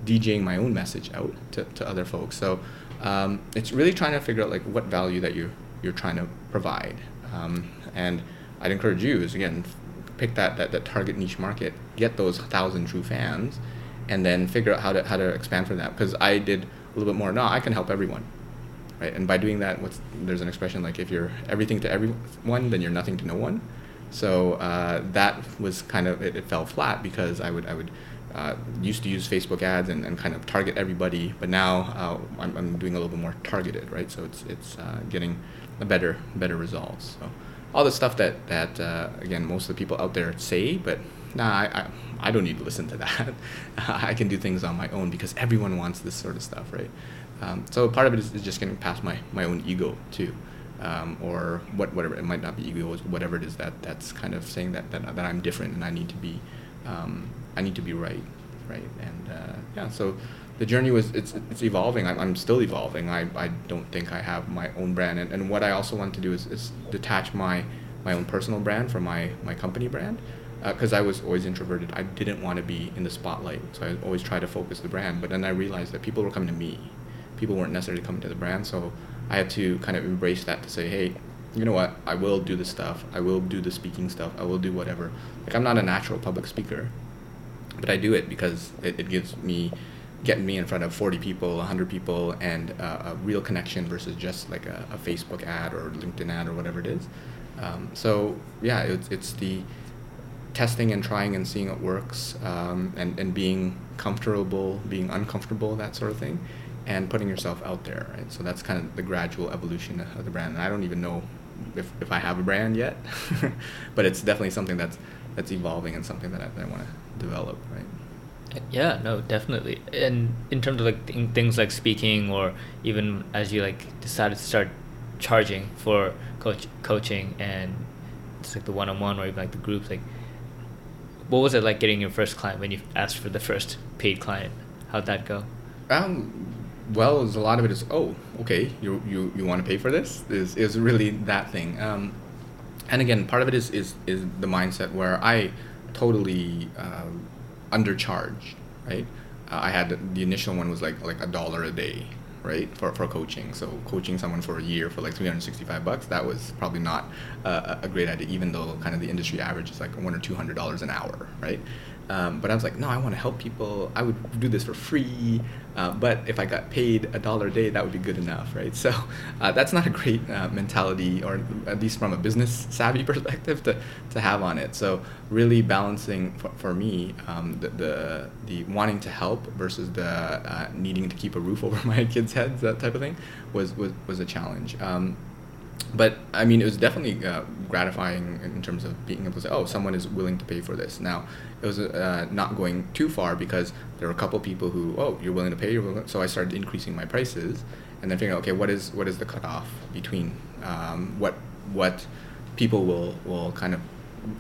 DJing my own message out to, to other folks. So um, it's really trying to figure out like what value that you're, you're trying to provide. Um, and I'd encourage you is again, pick that, that, that target niche market, get those thousand true fans, and then figure out how to, how to expand from that. Because I did a little bit more. No, I can help everyone right? And by doing that, what's there's an expression like if you're everything to everyone, then you're nothing to no one. So uh, that was kind of it, it, fell flat because I would I would uh, used to use Facebook ads and, and kind of target everybody, but now uh, I'm, I'm doing a little bit more targeted, right? So it's it's uh, getting a better better results. So all the stuff that that uh, again most of the people out there say, but nah, I, I, I don't need to listen to that. I can do things on my own because everyone wants this sort of stuff, right? Um, so part of it is, is, just getting past my, my own ego too, um, or what whatever it might not be ego, whatever it is that that's kind of saying that, that, that I'm different and I need to be um, I need to be right, right? And uh, yeah, so the journey was it's it's evolving. I'm, I'm still evolving. I, I don't think I have my own brand, and, and what I also want to do is, is detach my my own personal brand from my my company brand because uh, I was always introverted. I didn't want to be in the spotlight, so I always tried to focus the brand. But then I realized that people were coming to me people weren't necessarily coming to the brand. So I had to kind of embrace that to say, hey, you know what? I will do this stuff. I will do the speaking stuff. I will do whatever. Like I'm not a natural public speaker, but I do it because it, it gives me getting me in front of 40 people 100 people and uh, a real connection versus just like a, a, facebook ad or linkedin ad or whatever it is um, so yeah it's, it's the testing and trying and seeing what works um, and, and being comfortable being uncomfortable that sort of thing and putting yourself out there, right? So that's kind of the gradual evolution of the brand. And I don't even know if, if I have a brand yet, but it's definitely something that's that's evolving and something that I, that I want to develop, right? Yeah, no, definitely. And in terms of like th- things like speaking, or even as you like decided to start charging for coach coaching, and it's like the one-on-one or even like the groups, like what was it like getting your first client when you asked for the first paid client? How'd that go? Um, well, a lot of it is oh okay you you, you want to pay for this is is really that thing. Um, and again, part of it is is is the mindset where I totally uh, undercharged, right? Uh, I had the initial one was like like a dollar a day, right, for, for coaching. So coaching someone for a year for like 365 bucks, that was probably not uh, a great idea, even though kind of the industry average is like one or two hundred dollars an hour, right? Um, but I was like, no, I want to help people. I would do this for free. Uh, but if I got paid a dollar a day, that would be good enough, right? So uh, that's not a great uh, mentality, or at least from a business savvy perspective, to, to have on it. So really balancing for, for me um, the, the, the wanting to help versus the uh, needing to keep a roof over my kids' heads, that type of thing, was was, was a challenge. Um, but I mean, it was definitely uh, gratifying in terms of being able to say, oh, someone is willing to pay for this. Now, it was uh, not going too far because there were a couple people who, oh, you're willing to pay, so I started increasing my prices, and then figuring, okay, what is what is the cutoff between um, what what people will will kind of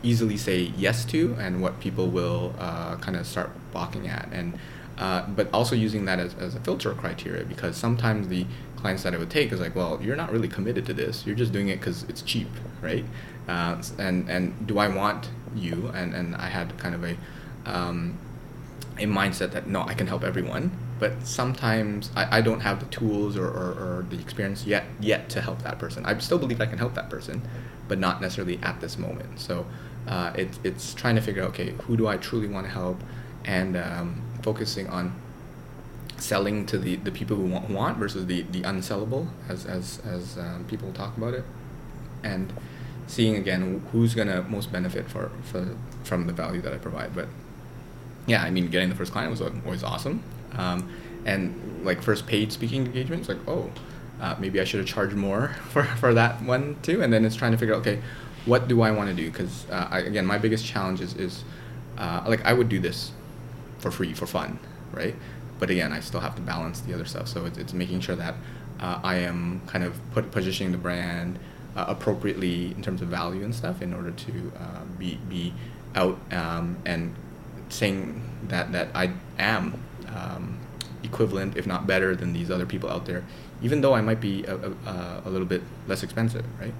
easily say yes to and what people will uh, kind of start balking at and uh, but also using that as, as a filter criteria because sometimes the clients that I would take is like, well, you're not really committed to this. You're just doing it because it's cheap, right? uh, and and do I want you? And and I had kind of a um, a mindset that no, I can help everyone, but sometimes I, I don't have the tools or, or, or the experience yet yet to help that person. I still believe I can help that person, but not necessarily at this moment. So uh, it, it's trying to figure out okay, who do I truly want to help, and um, focusing on selling to the, the people who want, want versus the, the unsellable as, as, as um, people talk about it. And seeing again who's going to most benefit for, for from the value that I provide. But yeah I mean getting the first client was always awesome. Um, and like first paid speaking engagements, like oh uh, maybe I should have charged more for, for that one too. And then it's trying to figure out okay what do I want to do? Because uh, again my biggest challenge is, is uh, like I would do this for free for fun right but again, I still have to balance the other stuff. So it's, it's making sure that uh, I am kind of put, positioning the brand uh, appropriately in terms of value and stuff in order to uh, be be out um, and saying that that I am um, equivalent, if not better, than these other people out there, even though I might be a, a, a little bit less expensive, right?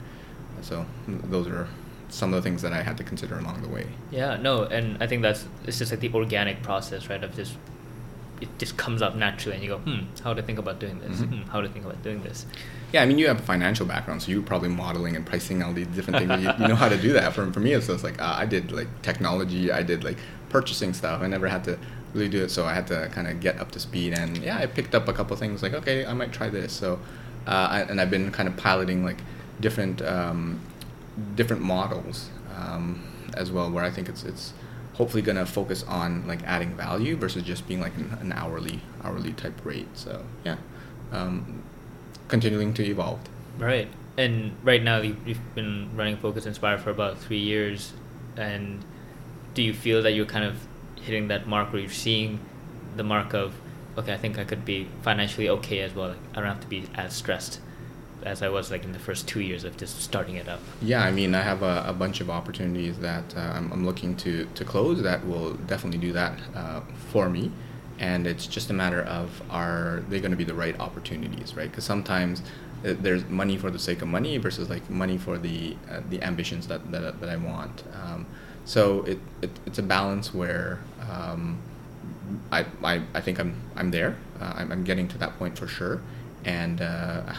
So those are some of the things that I had to consider along the way. Yeah, no, and I think that's it's just like the organic process, right? Of just it just comes up naturally and you go hmm how to think about doing this? Mm-hmm. hmm, how to think about doing this? Yeah i mean you have a financial background so you're probably modeling and pricing all these different things. You, you, know how to do that. For, for me it's just like uh, i did like technology i did like purchasing stuff. I never had to really do it so i had to kind of get up to speed. And yeah i picked up a couple things like okay i might try this. So uh, I, and i've been kind of piloting like different um, different models um, as well where i think it's it's hopefully going to focus on like adding value versus just being like an, an hourly hourly type rate. So yeah, um, continuing to evolve. Right, and right now you've been running Focus Inspired for about three years, and do you feel that you're kind of hitting that mark where you're seeing the mark of okay, I think I could be financially okay as well. Like, I don't have to be as stressed as I was like in the first two years of just starting it up? Yeah, I mean, I have a, a bunch of opportunities that uh, I'm, I'm, looking to, to close that will definitely do that uh, for me. And it's just a matter of are they going to be the right opportunities, right? Because sometimes uh, there's money for the sake of money versus like money for the uh, the ambitions that, that, that I want. Um, so it, it, it's a balance where um, I, I, I think I'm, I'm there. Uh, I'm, I'm getting to that point for sure. And uh,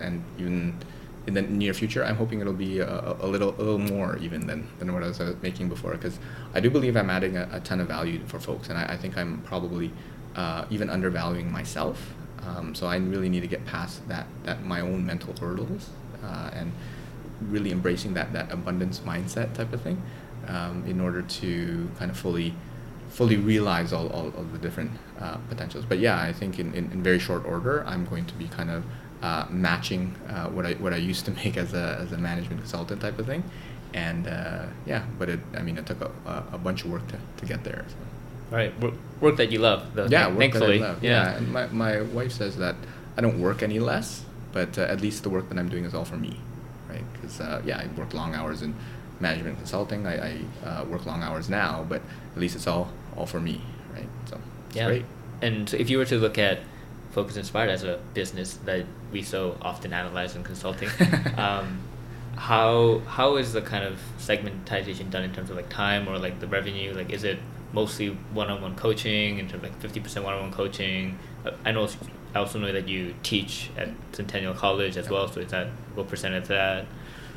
and even in the near future, I'm hoping it'll be a, a little a little more even than, than what I was uh, making before because I do believe I'm adding a, a, ton of value for folks, and I, I think I'm probably uh, even undervaluing myself. Um, so I really need to get past that that my own mental hurdles uh, and really embracing that that abundance mindset type of thing um, in order to kind of fully fully realize all, all, all the different uh, potentials. But yeah, I think in, in, in very short order, I'm going to be kind of uh, matching uh, what I what I used to make as a as a management consultant type of thing, and uh, yeah, but it I mean it took a, a bunch of work to, to get there. So. Right, work, work that you love. Though, yeah, work thankfully. love. Yeah. yeah, my my wife says that I don't work any less, but uh, at least the work that I'm doing is all for me, right? Because uh, yeah, I work long hours in management consulting. I, I uh, work long hours now, but at least it's all all for me, right? So yeah. great. And if you were to look at Focus Inspired as a business that we so often analyze in consulting. um, how how is the kind of segmentation done in terms of like time or like the revenue? Like, is it mostly one-on-one coaching in terms of like fifty percent one-on-one coaching? Uh, I know I also know that you teach at Centennial College as well. So is that what percentage of that?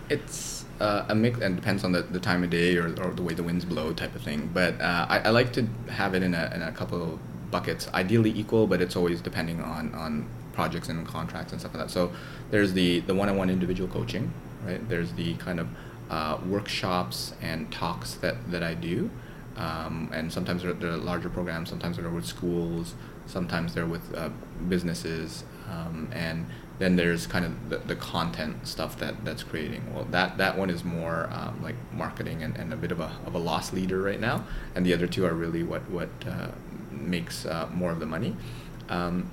It's uh, a mix and depends on the, the time of day or, or the way the winds blow type of thing. But uh, I, I like to have it in a, in a couple buckets, ideally equal, but it's always depending on, on projects and contracts and stuff like that. So there's the, the one-on-one individual coaching, right? There's the kind of uh, workshops and talks that, that I do. Um, and sometimes they're, they're, larger programs, sometimes they're with schools, sometimes they're with uh, businesses. Um, and then there's kind of the, the content stuff that, that's creating. Well, that, that one is more um, like marketing and, and a bit of a, of a loss leader right now. And the other two are really what, what uh, makes uh, more of the money. Um,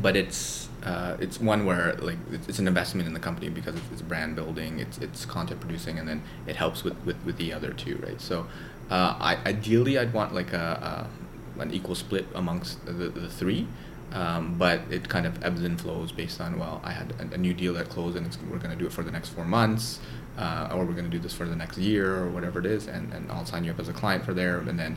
but it's uh, it's one where like it's, an investment in the company because it's, brand building, it's it's content producing, and then it helps with, with, with the other two, right? So, uh, I ideally I'd want like a, a, an equal split amongst the, the three, Um, but it kind of ebbs and flows based on well, I had a, a new deal that closed, and we're going to do it for the next four months, uh, or we're going to do this for the next year, or whatever it is, and, and I'll sign you up as a client for there, and then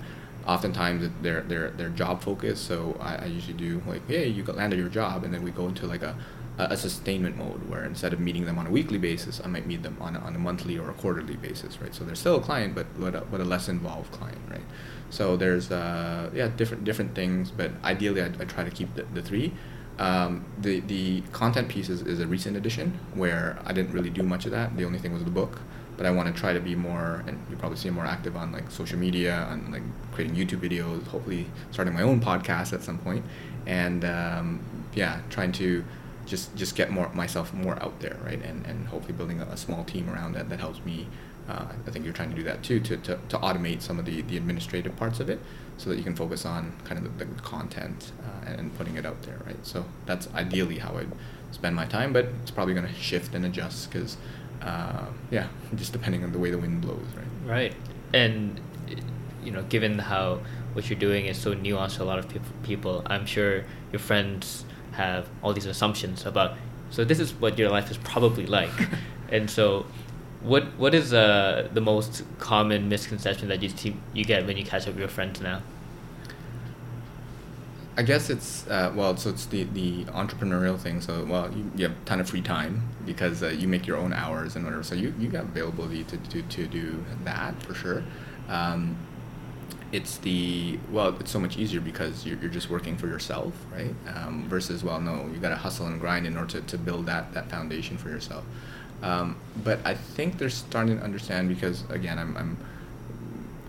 oftentimes they're they're they're job focused. So I, I usually do like, hey, you got landed your job, and then we go into like a a sustainment mode where instead of meeting them on a weekly basis, I might meet them on a, on a monthly or a quarterly basis, right? So they're still a client, but but a, but a less involved client, right? So there's uh, yeah different different things, but ideally I, I try to keep the, the three. Um, the the content piece is, is a recent addition where I didn't really do much of that. The only thing was the book, but I want to try to be more, and you probably see more active on like social media, on like creating YouTube videos, hopefully starting my own podcast at some point, and um, yeah, trying to just just get more myself more out there, right? And and hopefully building a, a small team around that that helps me. Uh, I think you're trying to do that too, to, to, to automate some of the, the administrative parts of it so that you can focus on kind of the, the content uh, and, and putting it out there, right? So that's ideally how I'd spend my time, but it's probably going to shift and adjust because, uh, yeah, just depending on the way the wind blows, right? Right. And, you know, given how what you're doing is so nuanced to a lot of people, people I'm sure your friends have all these assumptions about so this is what your life is probably like and so what what is uh, the most common misconception that you see, you get when you catch up with your friends now I guess it's uh, well, so it's the, the entrepreneurial thing. So well, you, you have a ton of free time because uh, you make your own hours and whatever. So you, you got availability to, to, to do that for sure. Um, it's the well it's so much easier because you're, you're just working for yourself right um, versus well no you got to hustle and grind in order to, to build that that foundation for yourself um, but i think they're starting to understand because again i'm, I'm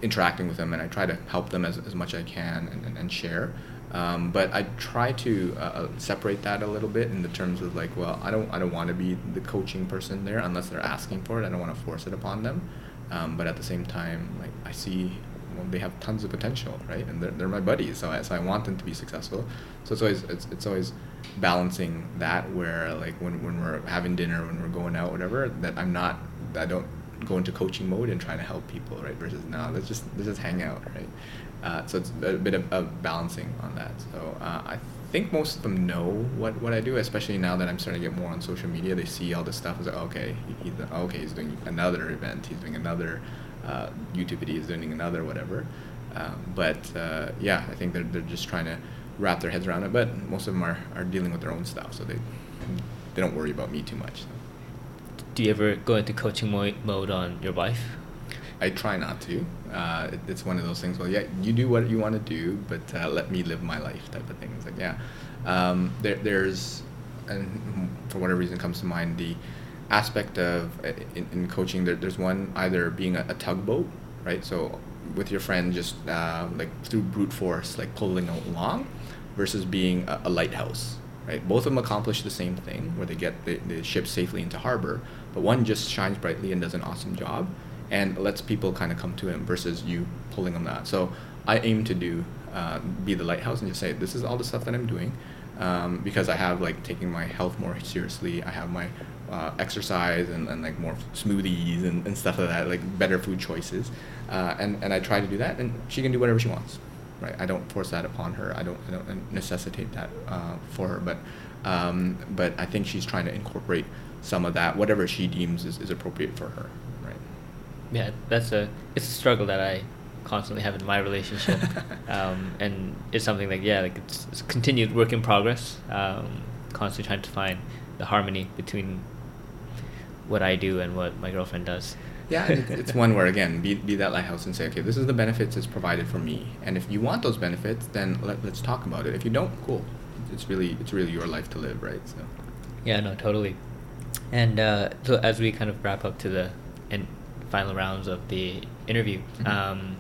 interacting with them and i try to help them as, as much as i can and, and, and share um, but I try to uh, uh, separate that a little bit in the terms of like, well, I don't, I don't want to be the coaching person there unless they're asking for it. I don't want to force it upon them. Um, but at the same time, like I see well, they have tons of potential, right? And they're, they're my buddies, so I, so I want them to be successful. So it's always it's, it's always balancing that where like when, when we're having dinner, when we're going out, whatever, that I'm not I don't go into coaching mode and trying to help people, right? Versus now let's just let's just hang out, right? Uh, so it's a bit of, of balancing on that. So uh, I think most of them know what, what I do, especially now that I'm starting to get more on social media. They see all this stuff. It's like, okay, he's, okay, he's doing another event. He's doing another uh, YouTube video He's doing another whatever. Um, but uh, yeah, I think they're, they're just trying to wrap their heads around it. But most of them are, are dealing with their own stuff, so they they don't worry about me too much. So. Do you ever go into coaching mode on your wife? I try not to. Uh, it, it's one of those things. Well, yeah, you do what you want to do, but uh, let me live my life, type of thing. It's like, yeah, um, there, there's, and for whatever reason comes to mind, the aspect of uh, in, in coaching there, there's one either being a, a, tugboat right so with your friend just uh, like through brute force like pulling along versus being a, a, lighthouse right both of them accomplish the same thing where they get the, the ship safely into harbor but one just shines brightly and does an awesome job and lets people kind of come to him versus you pulling them out so i aim to do uh, be the lighthouse and just say this is all the stuff that i'm doing um, because I have like taking my health more seriously. I have my uh, exercise and, and like more smoothies and, and stuff like that, like better food choices. Uh, and, and I try to do that, and she can do whatever she wants, right? I don't force that upon her. I don't, I don't necessitate that uh, for her, but, um, but I think she's trying to incorporate some of that, whatever she deems is, is appropriate for her? Yeah, that's a, it's a struggle that I constantly have in my relationship, um, and it's something like yeah, like it's, it's a continued work in progress. Um, constantly trying to find the harmony between what I do and what my girlfriend does. Yeah, it's one where again, be, be that lighthouse and say, okay, this is the benefits it's provided for me, and if you want those benefits, then let, let's talk about it. If you don't, cool. It's really it's really your life to live, right? So. Yeah, no, totally. And uh, so as we kind of wrap up to the and final rounds of the interview, mm-hmm. um,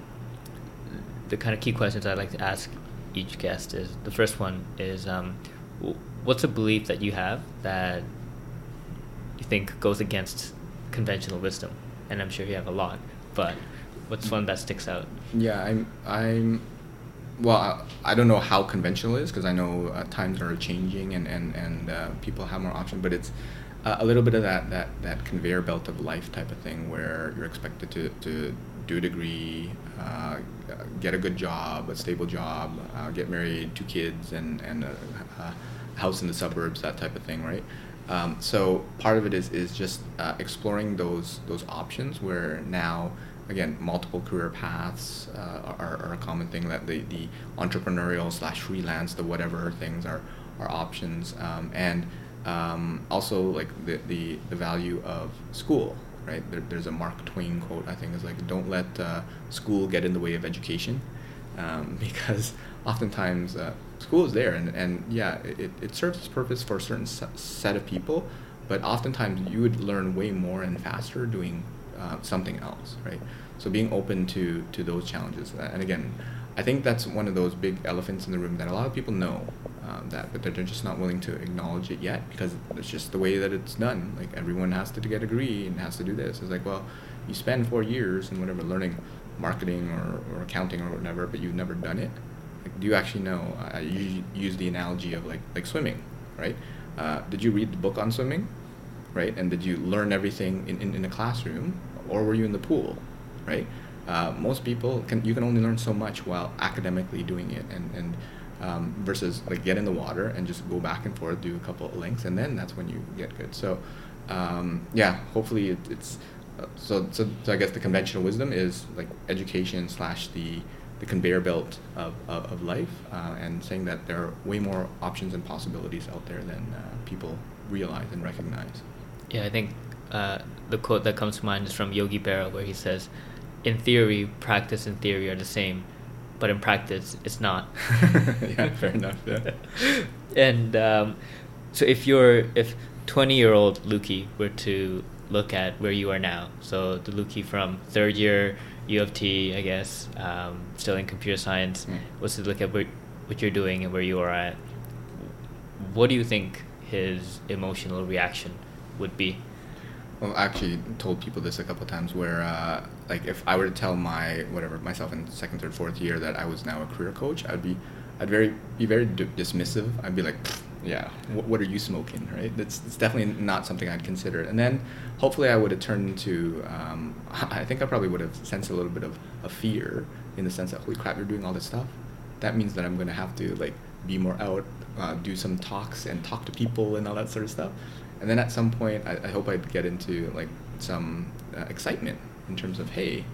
the kind of key questions I'd like to ask each guest is the first one is um, what's a belief that you have that you think goes against conventional wisdom? And I'm sure you have a lot, but what's one that sticks out? Yeah, I'm. I'm. Well, I, I don't know how conventional it is because I know uh, times are changing and and and uh, people have more options, but it's uh, a little bit of that that that conveyor belt of life type of thing where you're expected to to do a degree, uh, get a good job, a stable job, uh, get married, two kids, and and a, a, house in the suburbs, that type of thing, right? Um, so part of it is is just uh, exploring those those options where now again multiple career paths uh, are, are a common thing that the, the entrepreneurial slash freelance the whatever things are are options um, and um, also like the, the the value of school right? There, there's a Mark Twain quote I think is like, "Don't let uh, school get in the way of education," um, because oftentimes uh, school is there, and, and yeah, it, it serves its purpose for a certain set of people, but oftentimes you would learn way more and faster doing uh, something else, right? So being open to to those challenges, and again, I think that's one of those big elephants in the room that a lot of people know um, that, but they're just not willing to acknowledge it yet because it's just the way that it's done. Like everyone has to get a degree and has to do this. It's like, well, you spend four years and whatever learning marketing or, or accounting or whatever, but you've never done it. Like, do you actually know? I use the analogy of like like swimming, right? Uh, did you read the book on swimming, right? And did you learn everything in, in, in a classroom, or were you in the pool, right? Uh, most people can you can only learn so much while academically doing it, and and um, versus like get in the water and just go back and forth, do a couple of links, and then that's when you get good. So um, yeah, hopefully it, it's uh, so, so so I guess the conventional wisdom is like education slash the the conveyor belt of, of, of life uh, and saying that there are way more options and possibilities out there than uh, people realize and recognize. Yeah, I think uh, the quote that comes to mind is from Yogi Berra where he says, in theory, practice and theory are the same but in practice it's not. yeah, fair enough. Yeah. and um, so if you're if twenty year old Luki were to look at where you are now, so the Luki from third year U of T, I guess, um, still in computer science, mm. was to look at where, what you're doing and where you are at. What do you think his emotional reaction would be? Well, I actually told people this a couple times where, uh, like, if I were to tell my whatever myself in second, third, fourth year that I was now a career coach, I'd be, I'd very be very d- dismissive. I'd be like, yeah, wh- what are you smoking, right? That's it's definitely not something I'd consider. And then hopefully I would have turned into, um, I think I probably would have sensed a little bit of a fear in the sense that holy crap, you're doing all this stuff. That means that I'm gonna have to like be more out, uh, do some talks and talk to people and all that sort of stuff and then at some point I, I hope I'd get into like some uh, excitement in terms of hey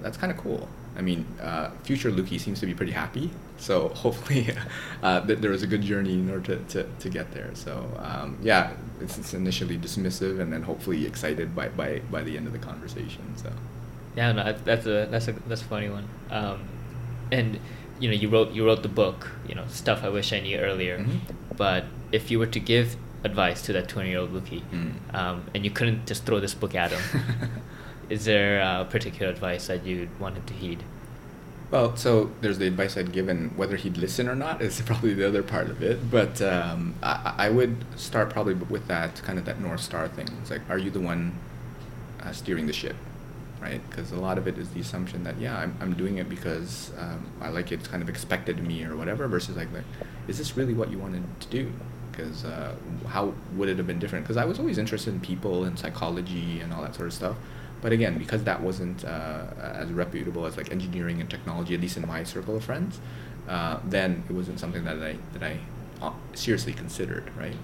that's kind of cool. I mean uh, future Luki seems to be pretty happy so hopefully uh, th- there was a good journey in order to, to, to get there. So um, yeah it's, it's, initially dismissive and then hopefully excited by, by, by the end of the conversation so. Yeah no, that's a that's a that's a funny one. Um, and you know you wrote you wrote the book you know stuff I wish I knew earlier. Mm-hmm. but if you were to give advice to that 20 year old Luki, mm. um, and you couldn't just throw this book at him, is there a particular advice that you'd want him to heed? Well, so there's the advice I'd given. Whether he'd listen or not is probably the other part of it. But um, I, I, would start probably with that kind of that north star thing. It's like, are you the one uh, steering the ship, right? Because a lot of it is the assumption that yeah, I'm, I'm doing it because um, I like it. It's kind of expected of me or whatever. Versus like, like, is this really what you wanted to do? because uh, how would it have been different? Because I was always interested in people and psychology and all that sort of stuff. But again, because that wasn't uh, as reputable as like engineering and technology, at least in my circle of friends, uh, then it wasn't something that I that I uh, seriously considered, right?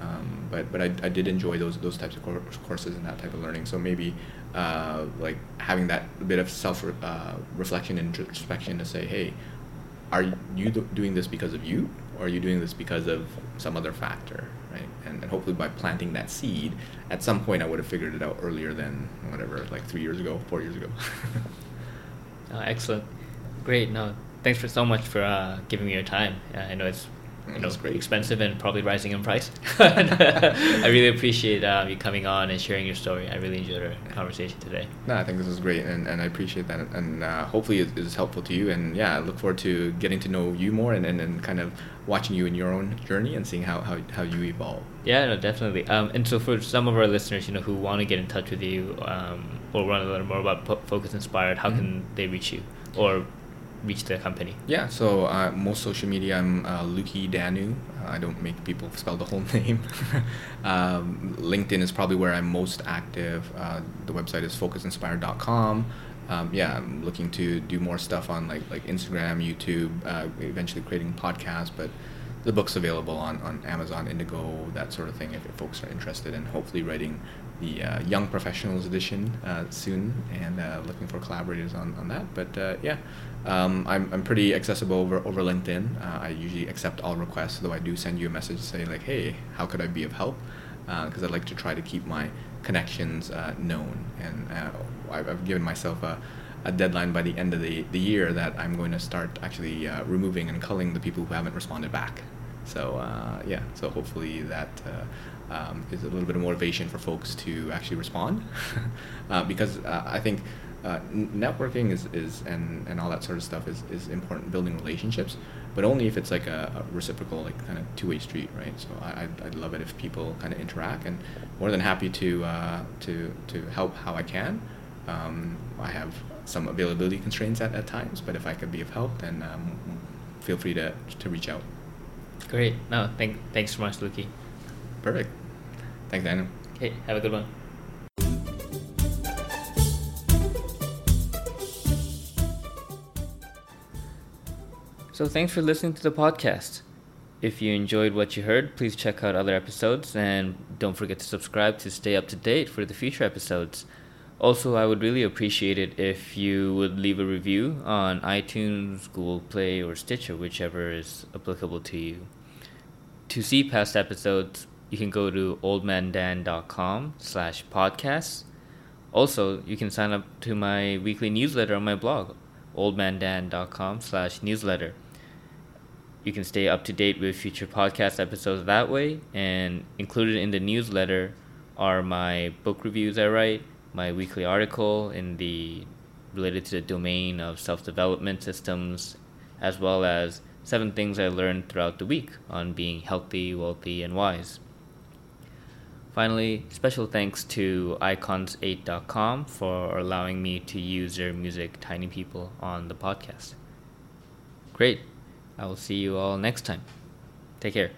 Um, but but I, I did enjoy those those types of courses and that type of learning. So maybe uh, like having that bit of self re- uh, reflection and introspection to say, hey, are you doing this because of you or are you doing this because of some other factor and, and hopefully by planting that seed at some point i would have figured it out earlier than whatever like three years ago four years ago. Uh, excellent. Great no thanks for so much for uh, giving me your time. I know it's you know, great. expensive and probably rising in price. I really appreciate um, you coming on and sharing your story. I really enjoyed our conversation today. No, I think this was great, and, and I appreciate that, and uh, hopefully it is helpful to you. And yeah, I look forward to getting to know you more and, and, and kind of watching you in your own journey and seeing how, how, how you evolve. Yeah, no, definitely. Um, and so for some of our listeners, you know, who want to get in touch with you um, or want to learn more about Focus Inspired, how mm-hmm. can they reach you? Or reach the company? Yeah, so uh, most social media, I'm uh, Luki Danu. Uh, I don't make people spell the whole name. um, LinkedIn is probably where I'm most active. Uh, the website is focusinspired.com. um, yeah, I'm looking to do more stuff on like like Instagram, YouTube, uh, eventually creating podcasts, but the book's available on, on Amazon, Indigo, that sort of thing, if, if folks are interested, and hopefully writing the uh, Young Professionals edition uh, soon, and uh, looking for collaborators on, on that. But uh, yeah, um, I'm, I'm pretty accessible over, over LinkedIn. Uh, I usually accept all requests, though I do send you a message to say, like, hey, how could I be of help? Because I'd like to try to keep my connections known. And I've, I've given myself a a deadline by the end of the, the year that I'm going to start actually uh, removing and culling the people who haven't responded back. So uh, yeah, so hopefully that uh, um, is a little bit of motivation for folks to actually respond, uh, because uh, I think uh, networking is, is and, and all that sort of stuff is, is important building relationships, but only if it's like a, a reciprocal like kind of two way street, right? So I I'd, I'd, love it if people kind of interact, and more than happy to to to help how I can. Um, I have some availability constraints at, at times, but if I could be of help, then um, feel free to, to reach out. Great. No, thank, thanks so much, Luki. Perfect. Thanks, Daniel. Okay, have a good one. So, thanks for listening to the podcast. If you enjoyed what you heard, please check out other episodes and don't forget to subscribe to stay up to date for the future episodes. Also, I would really appreciate it if you would leave a review on iTunes, Google Play, or Stitcher, whichever is applicable to you. To see past episodes, you can go to oldmandan.com slash podcasts. Also, you can sign up to my weekly newsletter on my blog, oldmandan.com slash newsletter. You can stay up to date with future podcast episodes that way, and included in the newsletter are my book reviews I write, my weekly article in the related to the domain of self-development systems as well as seven things I learned throughout the week on being healthy, wealthy, and wise. Finally, special thanks to icons8.com for allowing me to use their music Tiny People on the podcast. Great. I will see you all next time. Take care.